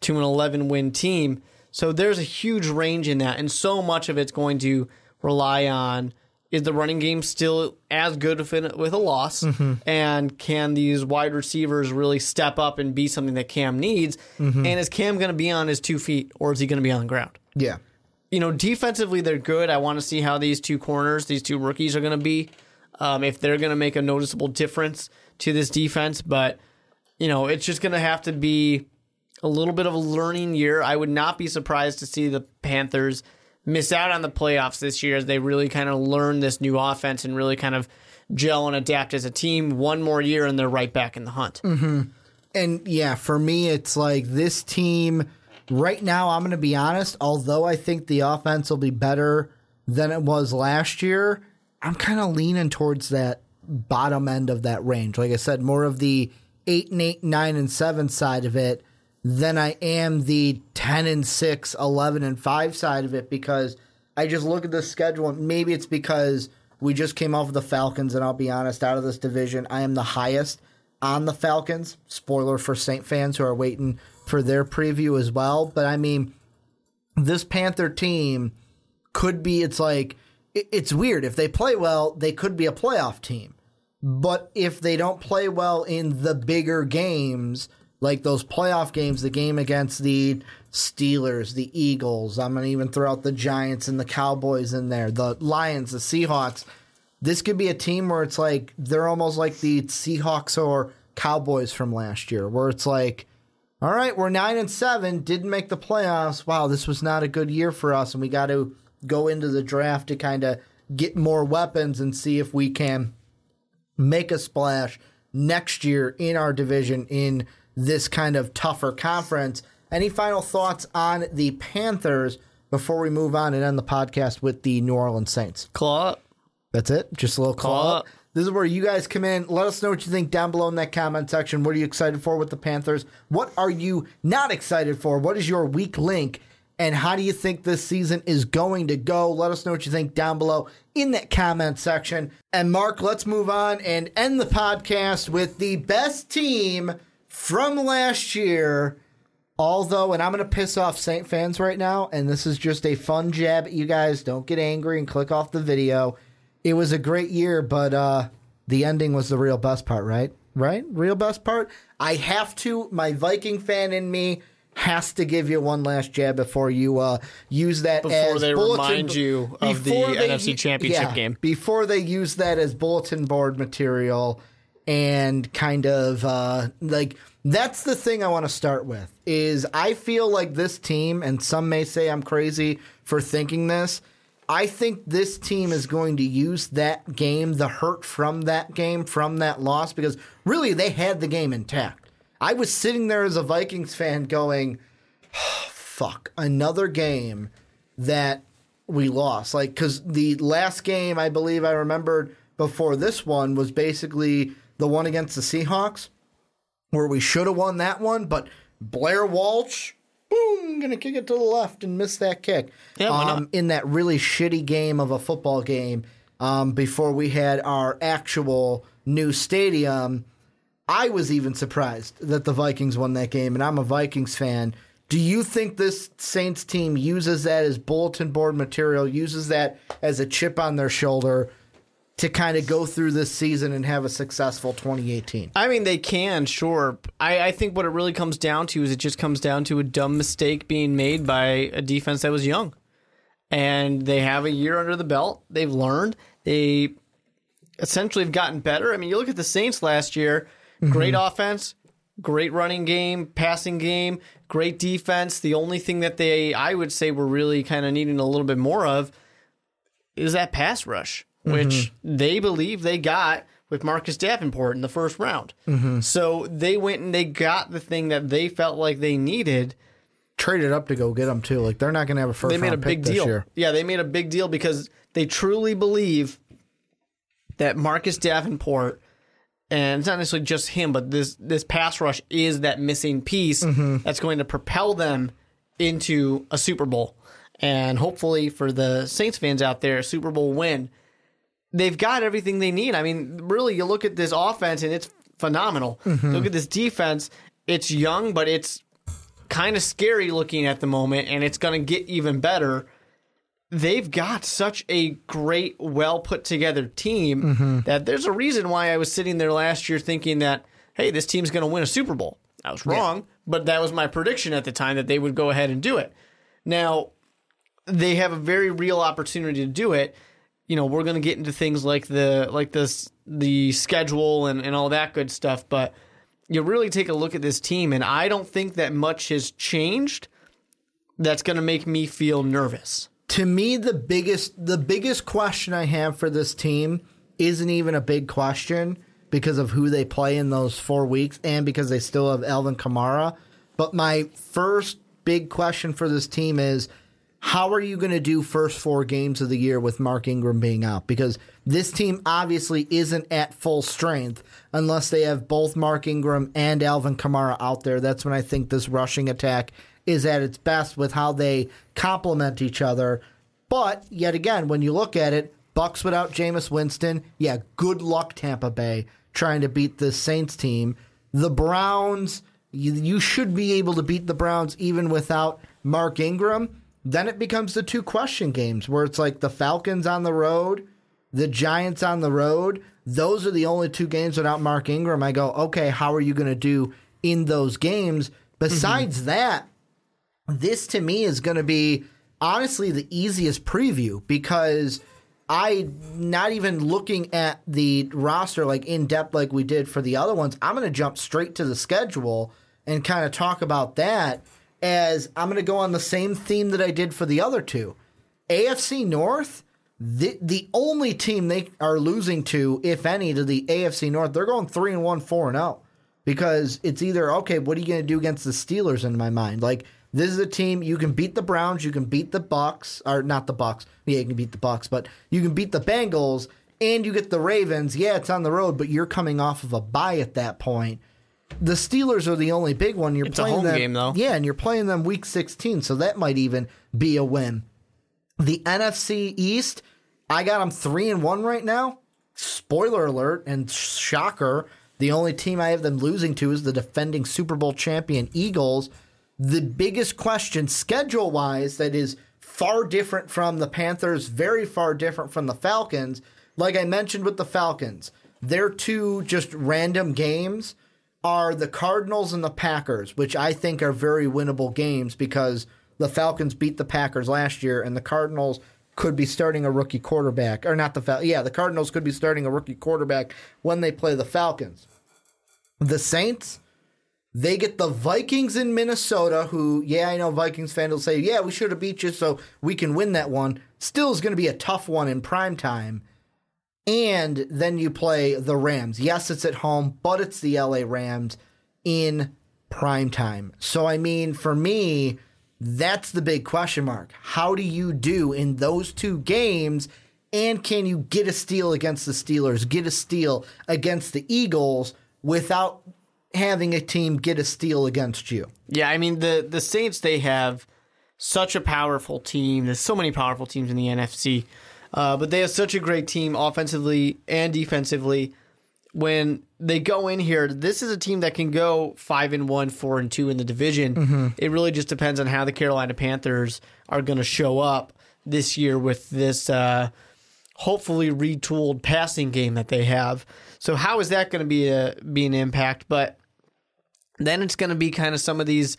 [SPEAKER 2] to an eleven win team. So there's a huge range in that, and so much of it's going to rely on is the running game still as good with a, loss, and can these wide receivers really step up and be something that Cam needs? And is Cam going to be on his two feet, or is he going to be on the ground?
[SPEAKER 1] Yeah.
[SPEAKER 2] you know, defensively they're good. I want to see how these two corners, these two rookies, are going to be. Um, if they're going to make a noticeable difference to this defense, but you know, it's just going to have to be a little bit of a learning year. I would not be surprised to see the Panthers miss out on the playoffs this year as they really kind of learn this new offense and really kind of gel and adapt as a team. One more year and they're right back in the hunt. Mm-hmm.
[SPEAKER 1] And yeah, for me, it's like this team right now. I'm going to be honest. Although I think the offense will be better than it was last year, I'm kind of leaning towards that bottom end of that range. Like I said, more of the eight and eight, nine and seven side of it than I am the 10 and 6, 11 and 5 side of it because I just look at the schedule and maybe it's because we just came off of the Falcons and I'll be honest, out of this division, I am the highest on the Falcons. Spoiler for Saint fans who are waiting for their preview as well. But I mean, this Panther team could be, it's like, it's weird. If they play well, they could be a playoff team. But if they don't play well in the bigger games, like those playoff games, the game against the Steelers, the Eagles, I'm going to even throw out the Giants and the Cowboys in there, the Lions, the Seahawks. This could be a team where it's like they're almost like the Seahawks or Cowboys from last year, where it's like, all right, we're nine and seven, didn't make the playoffs. Wow, this was not a good year for us, and we got to go into the draft to kind of get more weapons and see if we can make a splash next year in our division in this kind of tougher conference. Any final thoughts on the Panthers before we move on and end the podcast with the New Orleans Saints?
[SPEAKER 2] Claw up.
[SPEAKER 1] That's it. Just a little call
[SPEAKER 2] Call
[SPEAKER 1] up.
[SPEAKER 2] up.
[SPEAKER 1] This is where you guys come in. Let us know what you think down below in that comment section. What are you excited for with the Panthers? What are you not excited for? What is your weak link? And how do you think this season is going to go? Let us know what you think down below in that comment section. And Mark, let's move on and end the podcast with the best team from last year. Although, and I'm going to piss off Saint fans right now, and this is just a fun jab at you guys. Don't get angry and click off the video. It was a great year, but uh, the ending was the real best part, right? Right? Real best part. I have to. My Viking fan in me has to give you one last jab before you uh, use that
[SPEAKER 2] Before
[SPEAKER 1] as
[SPEAKER 2] they
[SPEAKER 1] bulletin-
[SPEAKER 2] remind you of the
[SPEAKER 1] they
[SPEAKER 2] NFC Championship
[SPEAKER 1] yeah,
[SPEAKER 2] game.
[SPEAKER 1] Before they use that as bulletin board material and kind of uh, like that's the thing I want to start with is I feel like this team and some may say I'm crazy for thinking this. I think this team is going to use that game, the hurt from that game, from that loss, because really they had the game intact. I was sitting there as a Vikings fan going, fuck, another game that we lost. Like, because the last game I believe I remembered before this one was basically the one against the Seahawks, where we should have won that one, but Blair Walsh, boom, gonna kick it to the left and miss that kick.
[SPEAKER 2] Yeah,
[SPEAKER 1] um, in that really shitty game of a football game um, before we had our actual new stadium. I was even surprised that the Vikings won that game, and I'm a Vikings fan. Do you think this Saints team uses that as bulletin board material, uses that as a chip on their shoulder to kind of go through this season and have a successful 2018?
[SPEAKER 2] I mean, they can, sure. I, I think what it really comes down to is it just comes down to a dumb mistake being made by a defense that was young. And they have a year under the belt. They've learned. They essentially have gotten better. I mean, you look at the Saints last year, great mm-hmm. offense, great running game, passing game, great defense. The only thing that they, I would say, were really kind of needing a little bit more of is that pass rush, which they believe they got with Marcus Davenport in the first round. So they went and they got the thing that they felt like they needed.
[SPEAKER 1] Traded up to go get them too. Like they're not going to have a first
[SPEAKER 2] They made a big
[SPEAKER 1] this
[SPEAKER 2] deal.
[SPEAKER 1] year.
[SPEAKER 2] Yeah, they made a big deal because they truly believe that Marcus Davenport and it's not necessarily just him, but this this pass rush is that missing piece
[SPEAKER 1] Mm-hmm.
[SPEAKER 2] that's going to propel them into a Super Bowl. And hopefully for the Saints fans out there, a Super Bowl win. They've got everything they need. I mean, really, you look at this offense and it's phenomenal.
[SPEAKER 1] Mm-hmm.
[SPEAKER 2] Look at this defense. It's young, but it's kind of scary looking at the moment, and it's going to get even better. They've got such a great, well put together team
[SPEAKER 1] Mm-hmm.
[SPEAKER 2] that there's a reason why I was sitting there last year thinking that, hey, this team's going to win a Super Bowl. I was wrong, but that was my prediction at the time that they would go ahead and do it. Now, they have a very real opportunity to do it. You know, we're going to get into things like the like this the schedule and, and all that good stuff, but you really take a look at this team, and I don't think that much has changed. That's going to make me feel nervous.
[SPEAKER 1] to me the biggest the biggest question I have for this team isn't even a big question because of who they play in those four weeks and because they still have Alvin Kamara. But my first big question for this team is how are you going to do first four games of the year with Mark Ingram being out? Because this team obviously isn't at full strength unless they have both Mark Ingram and Alvin Kamara out there. That's when I think this rushing attack is at its best with how they complement each other. But yet again, when you look at it, Bucks without Jameis Winston, yeah, good luck Tampa Bay trying to beat the Saints team. The Browns, you, you should be able to beat the Browns even without Mark Ingram. Then it becomes the two question games where it's like the Falcons on the road, the Giants on the road. Those are the only two games without Mark Ingram. I go, okay, how are you going to do in those games? Besides mm-hmm. that, this to me is going to be honestly the easiest preview because I not even looking at the roster like in depth like we did for the other ones. I'm going to jump straight to the schedule and kind of talk about that as I'm going to go on the same theme that I did for the other two. AFC North, the the only team they are losing to, if any, to the AFC North, they're going three and one, four and zero, because it's either okay. What are you going to do against the Steelers? In my mind, like this is a team you can beat the Browns, you can beat the Bucks, or not the Bucks. Yeah, you can beat the Bucks, but you can beat the Bengals, and you get the Ravens. Yeah, it's on the road, but you're coming off of a bye at that point. The Steelers are the only big one. You're
[SPEAKER 2] It's a
[SPEAKER 1] playing
[SPEAKER 2] home
[SPEAKER 1] them,
[SPEAKER 2] game, though.
[SPEAKER 1] Yeah, and you're playing them week 16, so that might even be a win. The NFC East, I got them three and one right now. Spoiler alert and shocker: the only team I have them losing to is the defending Super Bowl champion Eagles. The biggest question, schedule wise, that is far different from the Panthers, very far different from the Falcons. Like I mentioned with the Falcons, their two just random games are the Cardinals and the Packers, which I think are very winnable games because the Falcons beat the Packers last year, and the Cardinals could be starting a rookie quarterback, or not the Fal- yeah, the Cardinals could be starting a rookie quarterback when they play the Falcons. The Saints, they get the Vikings in Minnesota, who, yeah, I know Vikings fans will say, yeah, we should have beat you so we can win that one. Still is going to be a tough one in prime time. And then you play the Rams. Yes, it's at home, but it's the LA Rams in prime time. So, I mean, for me, that's the big question mark. How do you do in those two games? And can you get a steal against the Steelers, get a steal against the Eagles without having a team get a steal against you?
[SPEAKER 2] Yeah, I mean the the Saints they have such a powerful team. There's so many powerful teams in the NFC, uh, but they have such a great team offensively and defensively. When they go in here, this is a team that can go five and one, four and two in the division. It really just depends on how the Carolina Panthers are going to show up this year with this uh, hopefully retooled passing game that they have. So how is that going to be a be an impact? But then it's going to be kind of some of these,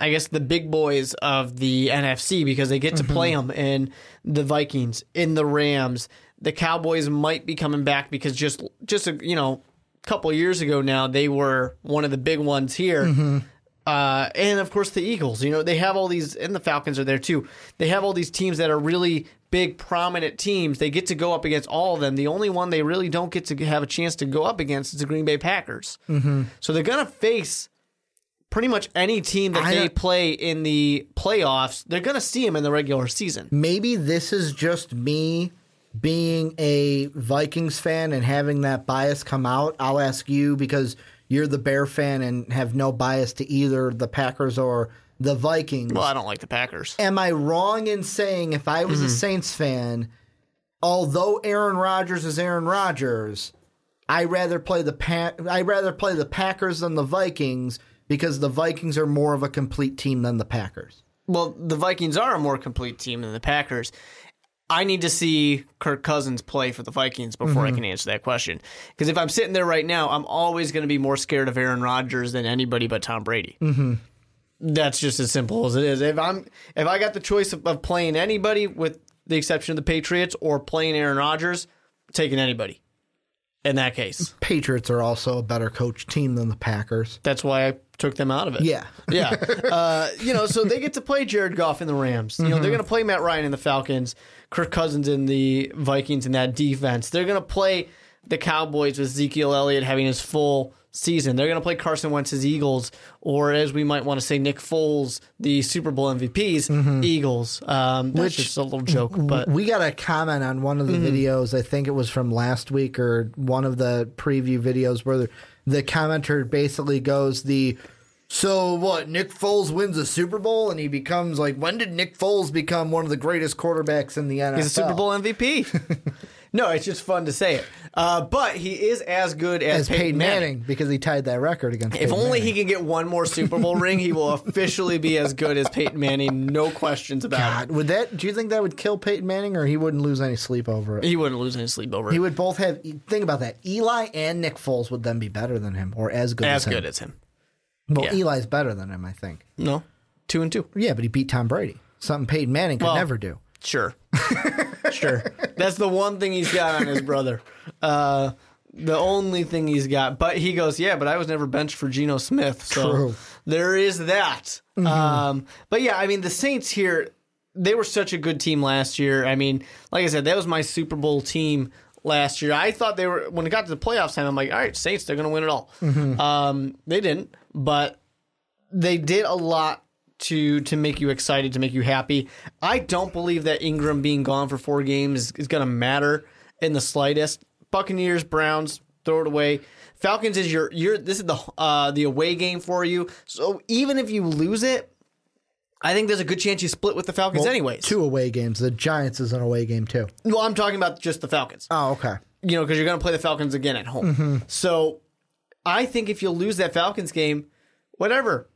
[SPEAKER 2] I guess, the big boys of the NFC because they get to play them in the Vikings, in the Rams. The Cowboys might be coming back because just just a, you know, couple years ago now, they were one of the big ones here.
[SPEAKER 1] Mm-hmm.
[SPEAKER 2] Uh, and of course, the Eagles. You know, they have all these, and the Falcons are there too. They have all these teams that are really big, prominent teams. They get to go up against all of them. The only one they really don't get to have a chance to go up against is the Green Bay Packers. Mm-hmm. So they're going to face pretty much any team that
[SPEAKER 1] I
[SPEAKER 2] they play in the playoffs. They're going to see him in the regular season.
[SPEAKER 1] maybe this is just me being a Vikings fan and having that bias come out. I'll ask you because you're the Bear fan and have no bias to either the Packers or the Vikings.
[SPEAKER 2] Well, I don't like the Packers.
[SPEAKER 1] Am I wrong in saying if I was
[SPEAKER 2] Mm-hmm.
[SPEAKER 1] a Saints fan, although Aaron Rodgers is Aaron Rodgers, I rather play the pa- I rather play the Packers than the Vikings because the Vikings are more of a complete team than the Packers.
[SPEAKER 2] Well, the Vikings are a more complete team than the Packers. I need to see Kirk Cousins play for the Vikings before I can answer that question. Because if I'm sitting there right now, I'm always going to be more scared of Aaron Rodgers than anybody but Tom Brady. Mm-hmm. That's just as simple as it is. If I'm if I got the choice of, of playing anybody, with the exception of the Patriots, or playing Aaron Rodgers, taking anybody. In that case,
[SPEAKER 1] Patriots are also a better coach team than the Packers.
[SPEAKER 2] that's why I took them out of it.
[SPEAKER 1] Yeah.
[SPEAKER 2] Yeah. Uh, you know, so they get to play Jared Goff in the Rams. You know, they're going to play Matt Ryan in the Falcons, Kirk Cousins in the Vikings in that defense. They're going to play the Cowboys with Ezekiel Elliott having his full season. They're going to play Carson Wentz's Eagles, or as we might want to say, Nick Foles, the Super Bowl MVPs, Eagles. Um, that's
[SPEAKER 1] Which-
[SPEAKER 2] just a little joke, but
[SPEAKER 1] we got a comment on one of the videos. I think it was from last week or one of the preview videos where the, commenter basically goes the so what Nick Foles wins a Super Bowl and he becomes like when did Nick Foles become one of the greatest quarterbacks in the NFL?
[SPEAKER 2] he's a Super Bowl MVP. no, it's just fun to say it. Uh, but he is as good as,
[SPEAKER 1] as Peyton Manning. because he tied that record against.
[SPEAKER 2] If
[SPEAKER 1] Peyton
[SPEAKER 2] only
[SPEAKER 1] Manning.
[SPEAKER 2] he can get one more Super Bowl ring, he will officially be as good as Peyton Manning. No questions about
[SPEAKER 1] God, would that? Do you think that would kill Peyton Manning, or he wouldn't lose any sleep over
[SPEAKER 2] it.
[SPEAKER 1] it?
[SPEAKER 2] He wouldn't lose any sleep over it.
[SPEAKER 1] He would both have. Think about that. Eli and Nick Foles would then be better than him, or as good
[SPEAKER 2] As
[SPEAKER 1] as him.
[SPEAKER 2] good as him.
[SPEAKER 1] Well,
[SPEAKER 2] yeah.
[SPEAKER 1] Eli's better than him, I think.
[SPEAKER 2] No, two and two.
[SPEAKER 1] Yeah, but he beat Tom Brady. Something Peyton Manning could
[SPEAKER 2] Well-
[SPEAKER 1] never do.
[SPEAKER 2] Sure, sure. That's the one thing he's got on his brother. Uh, the only thing he's got. But he goes, yeah, but I was never benched for Geno Smith. So
[SPEAKER 1] True.
[SPEAKER 2] there is that. Um, but yeah, I mean, the Saints here, they were such a good team last year. I mean, like I said, that was my Super Bowl team last year. I thought they were, when it got to the playoffs time, I'm like, all right, Saints, they're going to win it all. Um, they didn't, but they did a lot to to make you excited, to make you happy. I don't believe that Ingram being gone for four games is, is going to matter in the slightest. Buccaneers, Browns, throw it away. Falcons is your your this is the uh, the away game for you. So even if you lose it, I think there's a good chance you split with the Falcons anyways.
[SPEAKER 1] Two away games. The Giants is an away game too.
[SPEAKER 2] Well, I'm talking about just the Falcons.
[SPEAKER 1] Oh, okay.
[SPEAKER 2] you know, because you're going to play the Falcons again at home. So I think if you lose that Falcons game, whatever,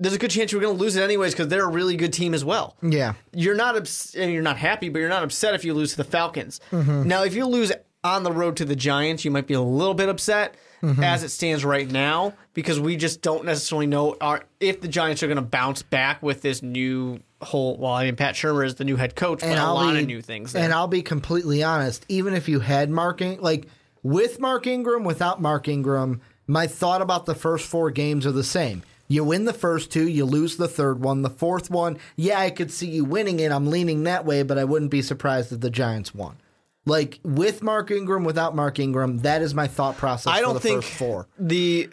[SPEAKER 2] there's a good chance you're going to lose it anyways because they're a really good team as well.
[SPEAKER 1] Yeah.
[SPEAKER 2] You're not ups- and you're not happy, but you're not upset if you lose to the Falcons. Mm-hmm. Now, if you lose on the road to the Giants, you might be a little bit upset mm-hmm. as it stands right now because we just don't necessarily know are, if the Giants are going to bounce back with this new whole. Well, I mean, Pat Shurmur is the new head coach, but a
[SPEAKER 1] I'll
[SPEAKER 2] lot
[SPEAKER 1] be,
[SPEAKER 2] of new things. There.
[SPEAKER 1] And I'll be completely honest. Even if you had Mark, In- like with Mark Ingram, without Mark Ingram, my thought about the first four games are the same. You win the first two, you lose the third one. The fourth one, yeah, I could see you winning it. I'm leaning that way, but I wouldn't be surprised if the Giants won. Like with Mark Ingram, without Mark Ingram, that is my thought process.
[SPEAKER 2] I don't
[SPEAKER 1] the
[SPEAKER 2] think
[SPEAKER 1] first four.
[SPEAKER 2] the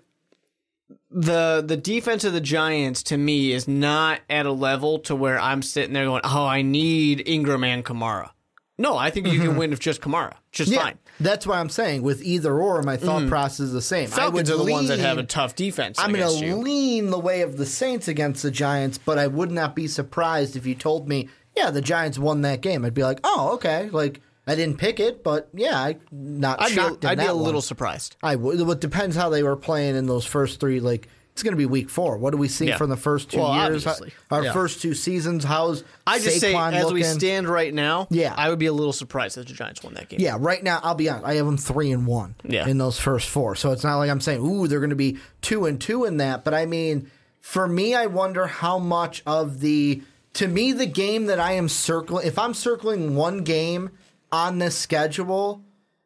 [SPEAKER 2] the the defense of the Giants to me is not at a level to where I'm sitting there going, "Oh, I need Ingram and Kamara." No, I think you can mm-hmm. win with just Kamara, just
[SPEAKER 1] Yeah,
[SPEAKER 2] fine.
[SPEAKER 1] That's why I'm saying with either or, my thought process is the same. I would
[SPEAKER 2] Mm. Falcons are the ones that have a
[SPEAKER 1] lean-
[SPEAKER 2] tough defense.
[SPEAKER 1] I'm going to lean the way of the Saints against the Giants, but I would not be surprised if you told me, yeah, the Giants won that game. I'd be like, oh, okay. Like, I didn't pick it, but yeah, I not
[SPEAKER 2] I'd
[SPEAKER 1] shocked
[SPEAKER 2] be, I'd be a little surprised.
[SPEAKER 1] I would. It depends how they were playing in those first three. Like, it's going to be week four. What do we see
[SPEAKER 2] Yeah.
[SPEAKER 1] from the first two
[SPEAKER 2] Well,
[SPEAKER 1] years?
[SPEAKER 2] obviously.
[SPEAKER 1] Our
[SPEAKER 2] Yeah.
[SPEAKER 1] first two seasons. How's
[SPEAKER 2] I just say,
[SPEAKER 1] Saquon
[SPEAKER 2] as we stand right now,
[SPEAKER 1] Yeah.
[SPEAKER 2] I would be a little surprised if the Giants won that game.
[SPEAKER 1] Yeah, right now I'll be honest. I have them three and one
[SPEAKER 2] Yeah.
[SPEAKER 1] in those first four. So it's not like I'm saying, ooh, they're going to be two and two in that. But I mean, for me, I wonder how much of the to me the game that I am circling. If I'm circling one game on this schedule,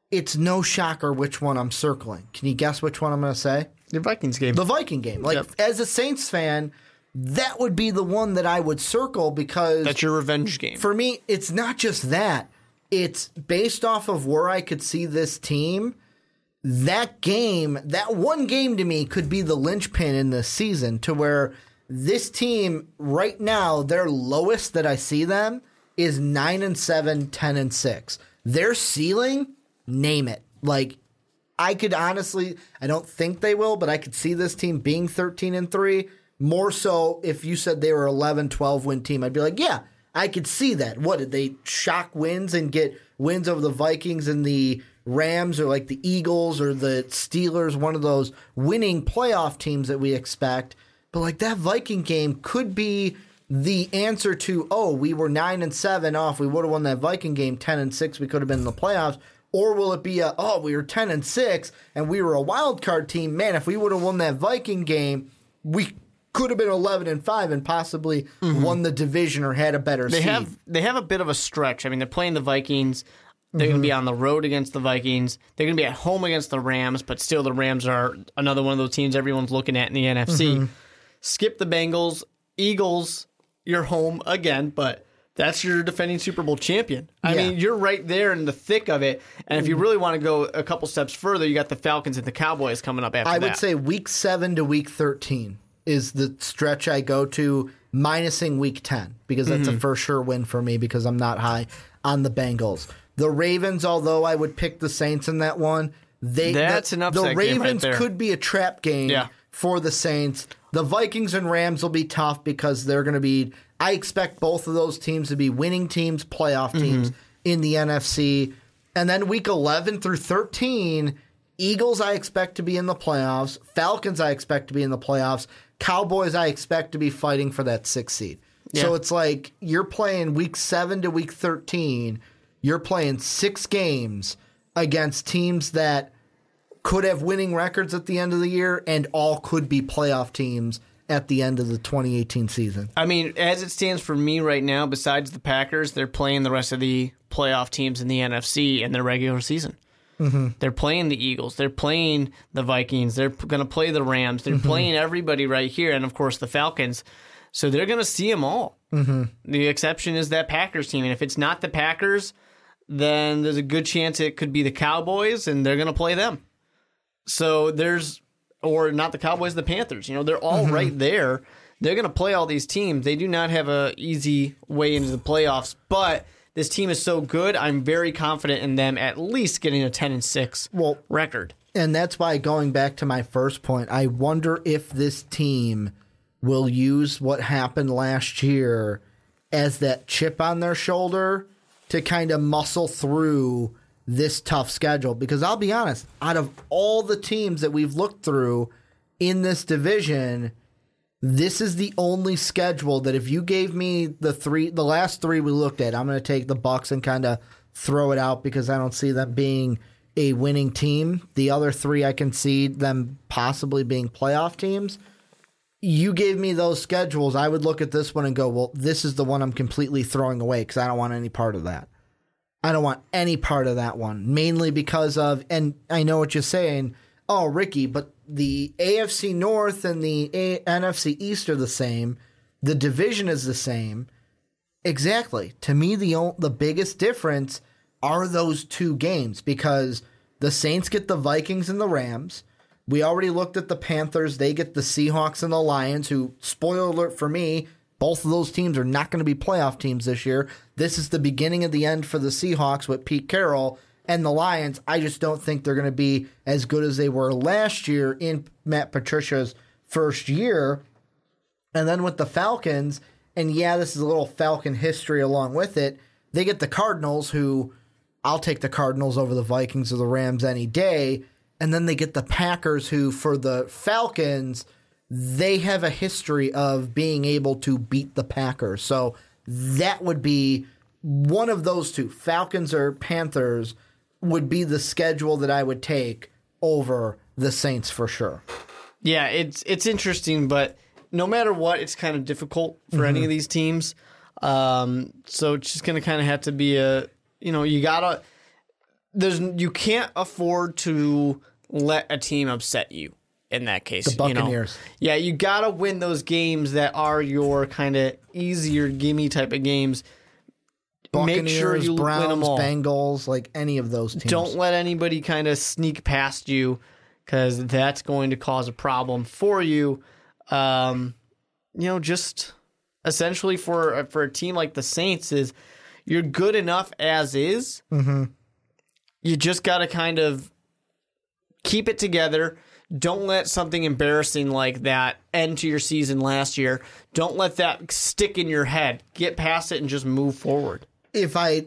[SPEAKER 1] it's no shocker which one I'm circling. Can you guess which one I'm going to say?
[SPEAKER 2] The Vikings game.
[SPEAKER 1] The Viking game. Like
[SPEAKER 2] Yep.
[SPEAKER 1] as a Saints fan, that would be the one that I would circle because
[SPEAKER 2] That's your revenge game.
[SPEAKER 1] for me, it's not just that. It's based off of where I could see this team. That game, that one game to me could be the linchpin in this season to where this team right now, their lowest that I see them is 9 and 7, 10 and 6. Their ceiling, name it. Like I could honestly, I don't think they will, but I could see this team being 13 and 3. More so if you said they were 11, 12 win team, I'd be like, yeah, I could see that. What did they shock wins and get wins over the Vikings and the Rams or like the Eagles or the Steelers, one of those winning playoff teams that we expect. But like that Viking game could be the answer to, oh, we were 9 and 7 off. We would have won that Viking game 10 and 6. We could have been in the playoffs. Or will it be a, oh, we were 10 and 6 and we were a wild card team. Man, if we would have won that Viking game, we could have been 11 and 5 and possibly mm-hmm. won the division or had a better
[SPEAKER 2] they
[SPEAKER 1] seed.
[SPEAKER 2] have they have a bit of a stretch. I mean, they're playing the Vikings. They're going to mm-hmm. be on the road against the Vikings. They're going to be at home against the Rams, but still, the Rams are another one of those teams everyone's looking at in the NFC. Mm-hmm. Skip the Bengals, Eagles. You're home again, but that's your defending Super Bowl champion. I
[SPEAKER 1] Yeah.
[SPEAKER 2] mean, you're right there in the thick of it. And if you really want to go a couple steps further, you got the Falcons and the Cowboys coming up after
[SPEAKER 1] I
[SPEAKER 2] that.
[SPEAKER 1] would say week 7 to week 13 is the stretch I go to, minusing week 10, because that's
[SPEAKER 2] Mm-hmm.
[SPEAKER 1] a for sure win for me because I'm not high on the Bengals. The Ravens, although I would pick the Saints in that one, they
[SPEAKER 2] That's
[SPEAKER 1] the,
[SPEAKER 2] an upset
[SPEAKER 1] The
[SPEAKER 2] game right
[SPEAKER 1] Ravens could be a trap game
[SPEAKER 2] Yeah.
[SPEAKER 1] for the Saints. The Vikings and Rams will be tough because they're going to be. I expect both of those teams to be winning teams, playoff
[SPEAKER 2] Mm-hmm.
[SPEAKER 1] teams in the NFC. And then week 11 through 13, Eagles I expect to be in the playoffs. Falcons I expect to be in the playoffs. Cowboys I expect to be fighting for that sixth seed. So it's like you're playing week 7 to week 13. You're playing six games against teams that could have winning records at the end of the year and all could be playoff teams at the end of the 2018 season.
[SPEAKER 2] I mean, as it stands for me right now, besides the Packers, they're playing the rest of the playoff teams in the NFC in their regular season. Mm-hmm. They're playing the Eagles. They're playing the Vikings. They're going to play the Rams. They're playing everybody right here, and of course the Falcons. So they're going to see them all. Mm-hmm. The exception is that Packers team, and if it's not the Packers, then there's a good chance it could be the Cowboys, and they're going to play them. So there's, or not the Cowboys, the Panthers. You know, they're all mm-hmm. right there. They're going to play all these teams. They do not have a easy way into the playoffs, but this team is so good. I'm very confident in them at least getting a 10 and 6
[SPEAKER 1] Well-
[SPEAKER 2] record.
[SPEAKER 1] And that's why going back to my first point, I wonder if this team will use what happened last year as that chip on their shoulder to kind of muscle through this tough schedule. Because I'll be honest, out of all the teams that we've looked through in this division, this is the only schedule that if you gave me the three the last three we looked at, I'm going to take the Bucks and kind of throw it out because I don't see them being a winning team. The other three I can see them possibly being playoff teams. You gave me those schedules, I would look at this one and go, "Well, this is the one I'm completely throwing away because I don't want any part of that." I don't want any part of that one, mainly because of, and I know what you're saying. Oh, Ricky, but the AFC North and the A- NFC East are the same. The division is the same. Exactly. To me, the the biggest difference are those two games because the Saints get the Vikings and the Rams. We already looked at the Panthers. They get the Seahawks and the Lions, who, spoiler alert for me, both of those teams are not going to be playoff teams this year. This is the beginning of the end for the Seahawks with Pete Carroll and the Lions. I just don't think they're going to be as good as they were last year in Matt Patricia's first year. And then with the Falcons, and yeah, this is a little Falcon history along with it. They get the Cardinals, who I'll take the Cardinals over the Vikings or the Rams any day. And then they get the Packers, who for the Falcons, they have a history of being able to beat the Packers. So that would be one of those two, Falcons or Panthers, would be the schedule that I would take over the Saints for sure.
[SPEAKER 2] Yeah, it's it's interesting, but no matter what, it's kind of difficult for any of these teams. Um, so it's just going to kind of have to be a you know you gotta. there's you can't afford to let a team upset you in that case.
[SPEAKER 1] The
[SPEAKER 2] you know?
[SPEAKER 1] Buccaneers.
[SPEAKER 2] Yeah, you gotta win those games that are your kind of easier gimme type of games.
[SPEAKER 1] Buccaneers,
[SPEAKER 2] Make sure you
[SPEAKER 1] Browns,
[SPEAKER 2] win them all.
[SPEAKER 1] Bengals, like any of those teams.
[SPEAKER 2] Don't let anybody kind of sneak past you because that's going to cause a problem for you. Um, you know, just essentially for for a team like the Saints is you're good enough as is. Mm-hmm. You just got to kind of keep it together. Don't let something embarrassing like that end to your season last year. Don't let that stick in your head. Get past it and just move forward.
[SPEAKER 1] if I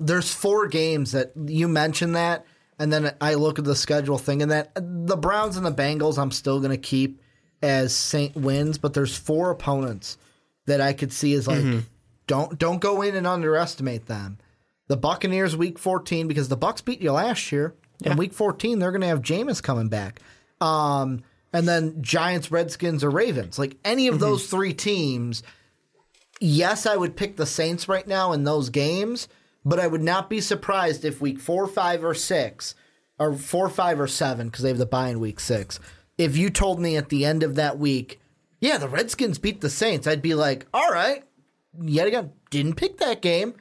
[SPEAKER 1] there's four games that you mentioned that, and then I look at the schedule thing, and that the Browns and the Bengals I'm still going to keep as Saint wins, but there's four opponents that I could see as like mm-hmm. don't don't go in and underestimate them. The Buccaneers week 14 because the Bucks beat you last year. And week 14 they're going to have Jameis coming back. Um and then Giants, Redskins or Ravens. Like any of those three teams yes, I would pick the Saints right now in those games, but I would not be surprised if week four, five, or six, or four, five, or seven, because they have the bye in week six, if you told me at the end of that week, yeah, the Redskins beat the Saints, I'd be like, all right, yet again, didn't pick that game,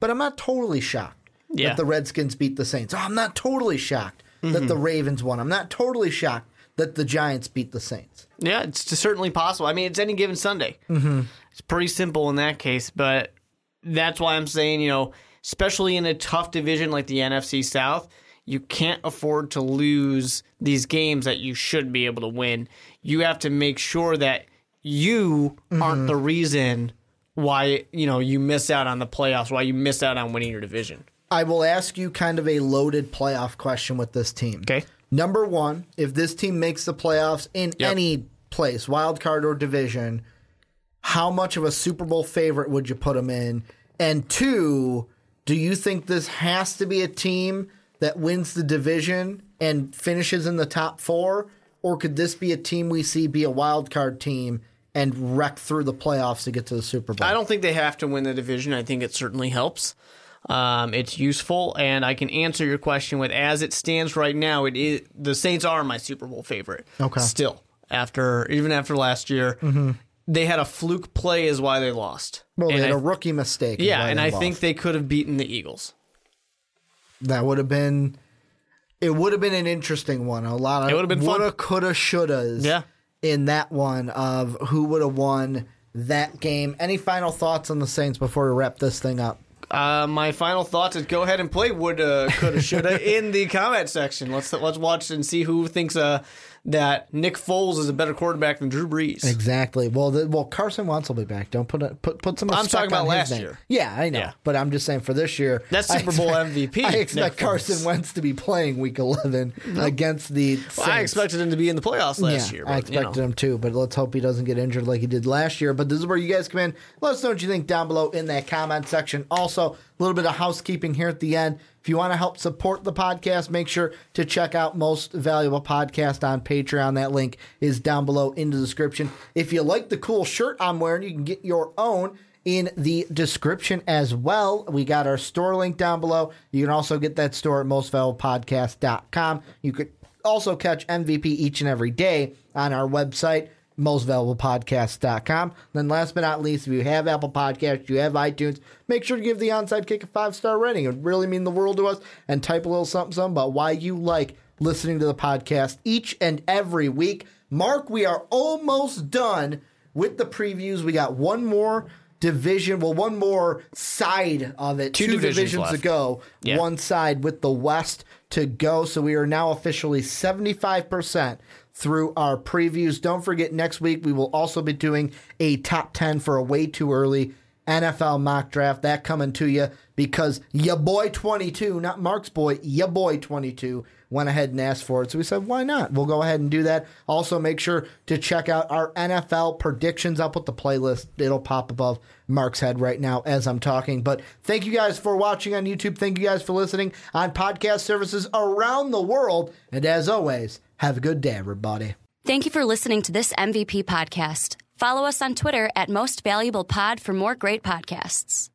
[SPEAKER 1] but I'm not totally shocked
[SPEAKER 2] Yeah.
[SPEAKER 1] that the Redskins beat the Saints. Oh, I'm not totally shocked that the Ravens won. I'm not totally shocked that the Giants beat the Saints.
[SPEAKER 2] Yeah, it's certainly possible. I mean, it's any given Sunday. Mm-hmm. It's pretty simple in that case, but that's why I'm saying, you know, especially in a tough division like the NFC South, you can't afford to lose these games that you should be able to win. You have to make sure that you aren't the reason why, you know, you miss out on the playoffs, why you miss out on winning your division.
[SPEAKER 1] I will ask you kind of a loaded playoff question with this team.
[SPEAKER 2] Okay.
[SPEAKER 1] Number one, if this team makes the playoffs in
[SPEAKER 2] Yep.
[SPEAKER 1] any place, wild card or division, how much of a Super Bowl favorite would you put them in? And two, do you think this has to be a team that wins the division and finishes in the top four? Or could this be a team we see be a wild card team and wreck through the playoffs to get to the Super Bowl?
[SPEAKER 2] I don't think they have to win the division. I think it certainly helps. Um, it's useful, and I can answer your question with as it stands right now. It is the Saints are my Super Bowl favorite.
[SPEAKER 1] Okay.
[SPEAKER 2] still after even after last year, they had a fluke play is why they lost.
[SPEAKER 1] well, they
[SPEAKER 2] And
[SPEAKER 1] had
[SPEAKER 2] I-
[SPEAKER 1] a rookie mistake.
[SPEAKER 2] yeah, and I
[SPEAKER 1] lost.
[SPEAKER 2] think they could have beaten the Eagles.
[SPEAKER 1] That would have been. It would have been an interesting one. A lot of
[SPEAKER 2] It would have been
[SPEAKER 1] woulda, coulda, shouldas.
[SPEAKER 2] Yeah.
[SPEAKER 1] In that one of who would have won that game. Any final thoughts on the Saints before we wrap this thing up?
[SPEAKER 2] Uh, my final thoughts is go ahead and play woulda, coulda, shoulda in the comment section. Let's let's watch and see who thinks uh, that Nick Foles is a better quarterback than Drew Brees.
[SPEAKER 1] Exactly. Well, the, well, Carson Wentz will be back. Don't put a, put put some.
[SPEAKER 2] I'm talking about last
[SPEAKER 1] name.
[SPEAKER 2] year.
[SPEAKER 1] Yeah, I know.
[SPEAKER 2] Yeah.
[SPEAKER 1] But I'm just saying for this year,
[SPEAKER 2] That's
[SPEAKER 1] I
[SPEAKER 2] Super Bowl
[SPEAKER 1] expect-
[SPEAKER 2] MVP,
[SPEAKER 1] I
[SPEAKER 2] Nick
[SPEAKER 1] expect Carson
[SPEAKER 2] Foles.
[SPEAKER 1] Wentz to be playing Week 11 against the.
[SPEAKER 2] Well, I expected him to be in the playoffs last
[SPEAKER 1] yeah,
[SPEAKER 2] year.
[SPEAKER 1] I
[SPEAKER 2] But, you
[SPEAKER 1] expected
[SPEAKER 2] know.
[SPEAKER 1] him to, but let's hope he doesn't get injured like he did last year. But this is where you guys come in. Let us know what you think down below in that comment section. Also, a little bit of housekeeping here at the end. If you want to help support the podcast, make sure to check out Most Valuable Podcast on Patreon. That link is down below in the description. If you like the cool shirt I'm wearing, you can get your own in the description as well. We got our store link down below. You can also get that store at mostvaluablepodcast.com. You could also catch MVP each and every day on our website, mostvaluablepodcast.com. Then last but not least, if you have Apple Podcasts, you have iTunes, make sure to give the onside kick a five-star rating. It would really mean the world to us. And type a little something, something about why you like listening to the podcast each and every week. Mark, we are almost done with the previews. We got one more division, well, one more side of it.
[SPEAKER 2] Two
[SPEAKER 1] Two,
[SPEAKER 2] divisions
[SPEAKER 1] divisions to go.
[SPEAKER 2] Yeah.
[SPEAKER 1] One side with the West to go. So we are now officially 75% through our previews. Don't forget, next week we will also be doing a top 10 for a way too early NFL mock draft. That coming to you because your boy 22, not Mark's boy, your boy 22 went ahead and asked for it. So we said, why not? We'll go ahead and do that. Also, make sure to check out our NFL predictions. I'll put the playlist, it'll pop above Mark's head right now as I'm talking. But thank you guys for watching on YouTube. Thank you guys for listening on podcast services around the world. And as always, have a good day, everybody.
[SPEAKER 3] Thank you for listening to this MVP podcast. Follow us on Twitter at Most Valuable Pod for more great podcasts.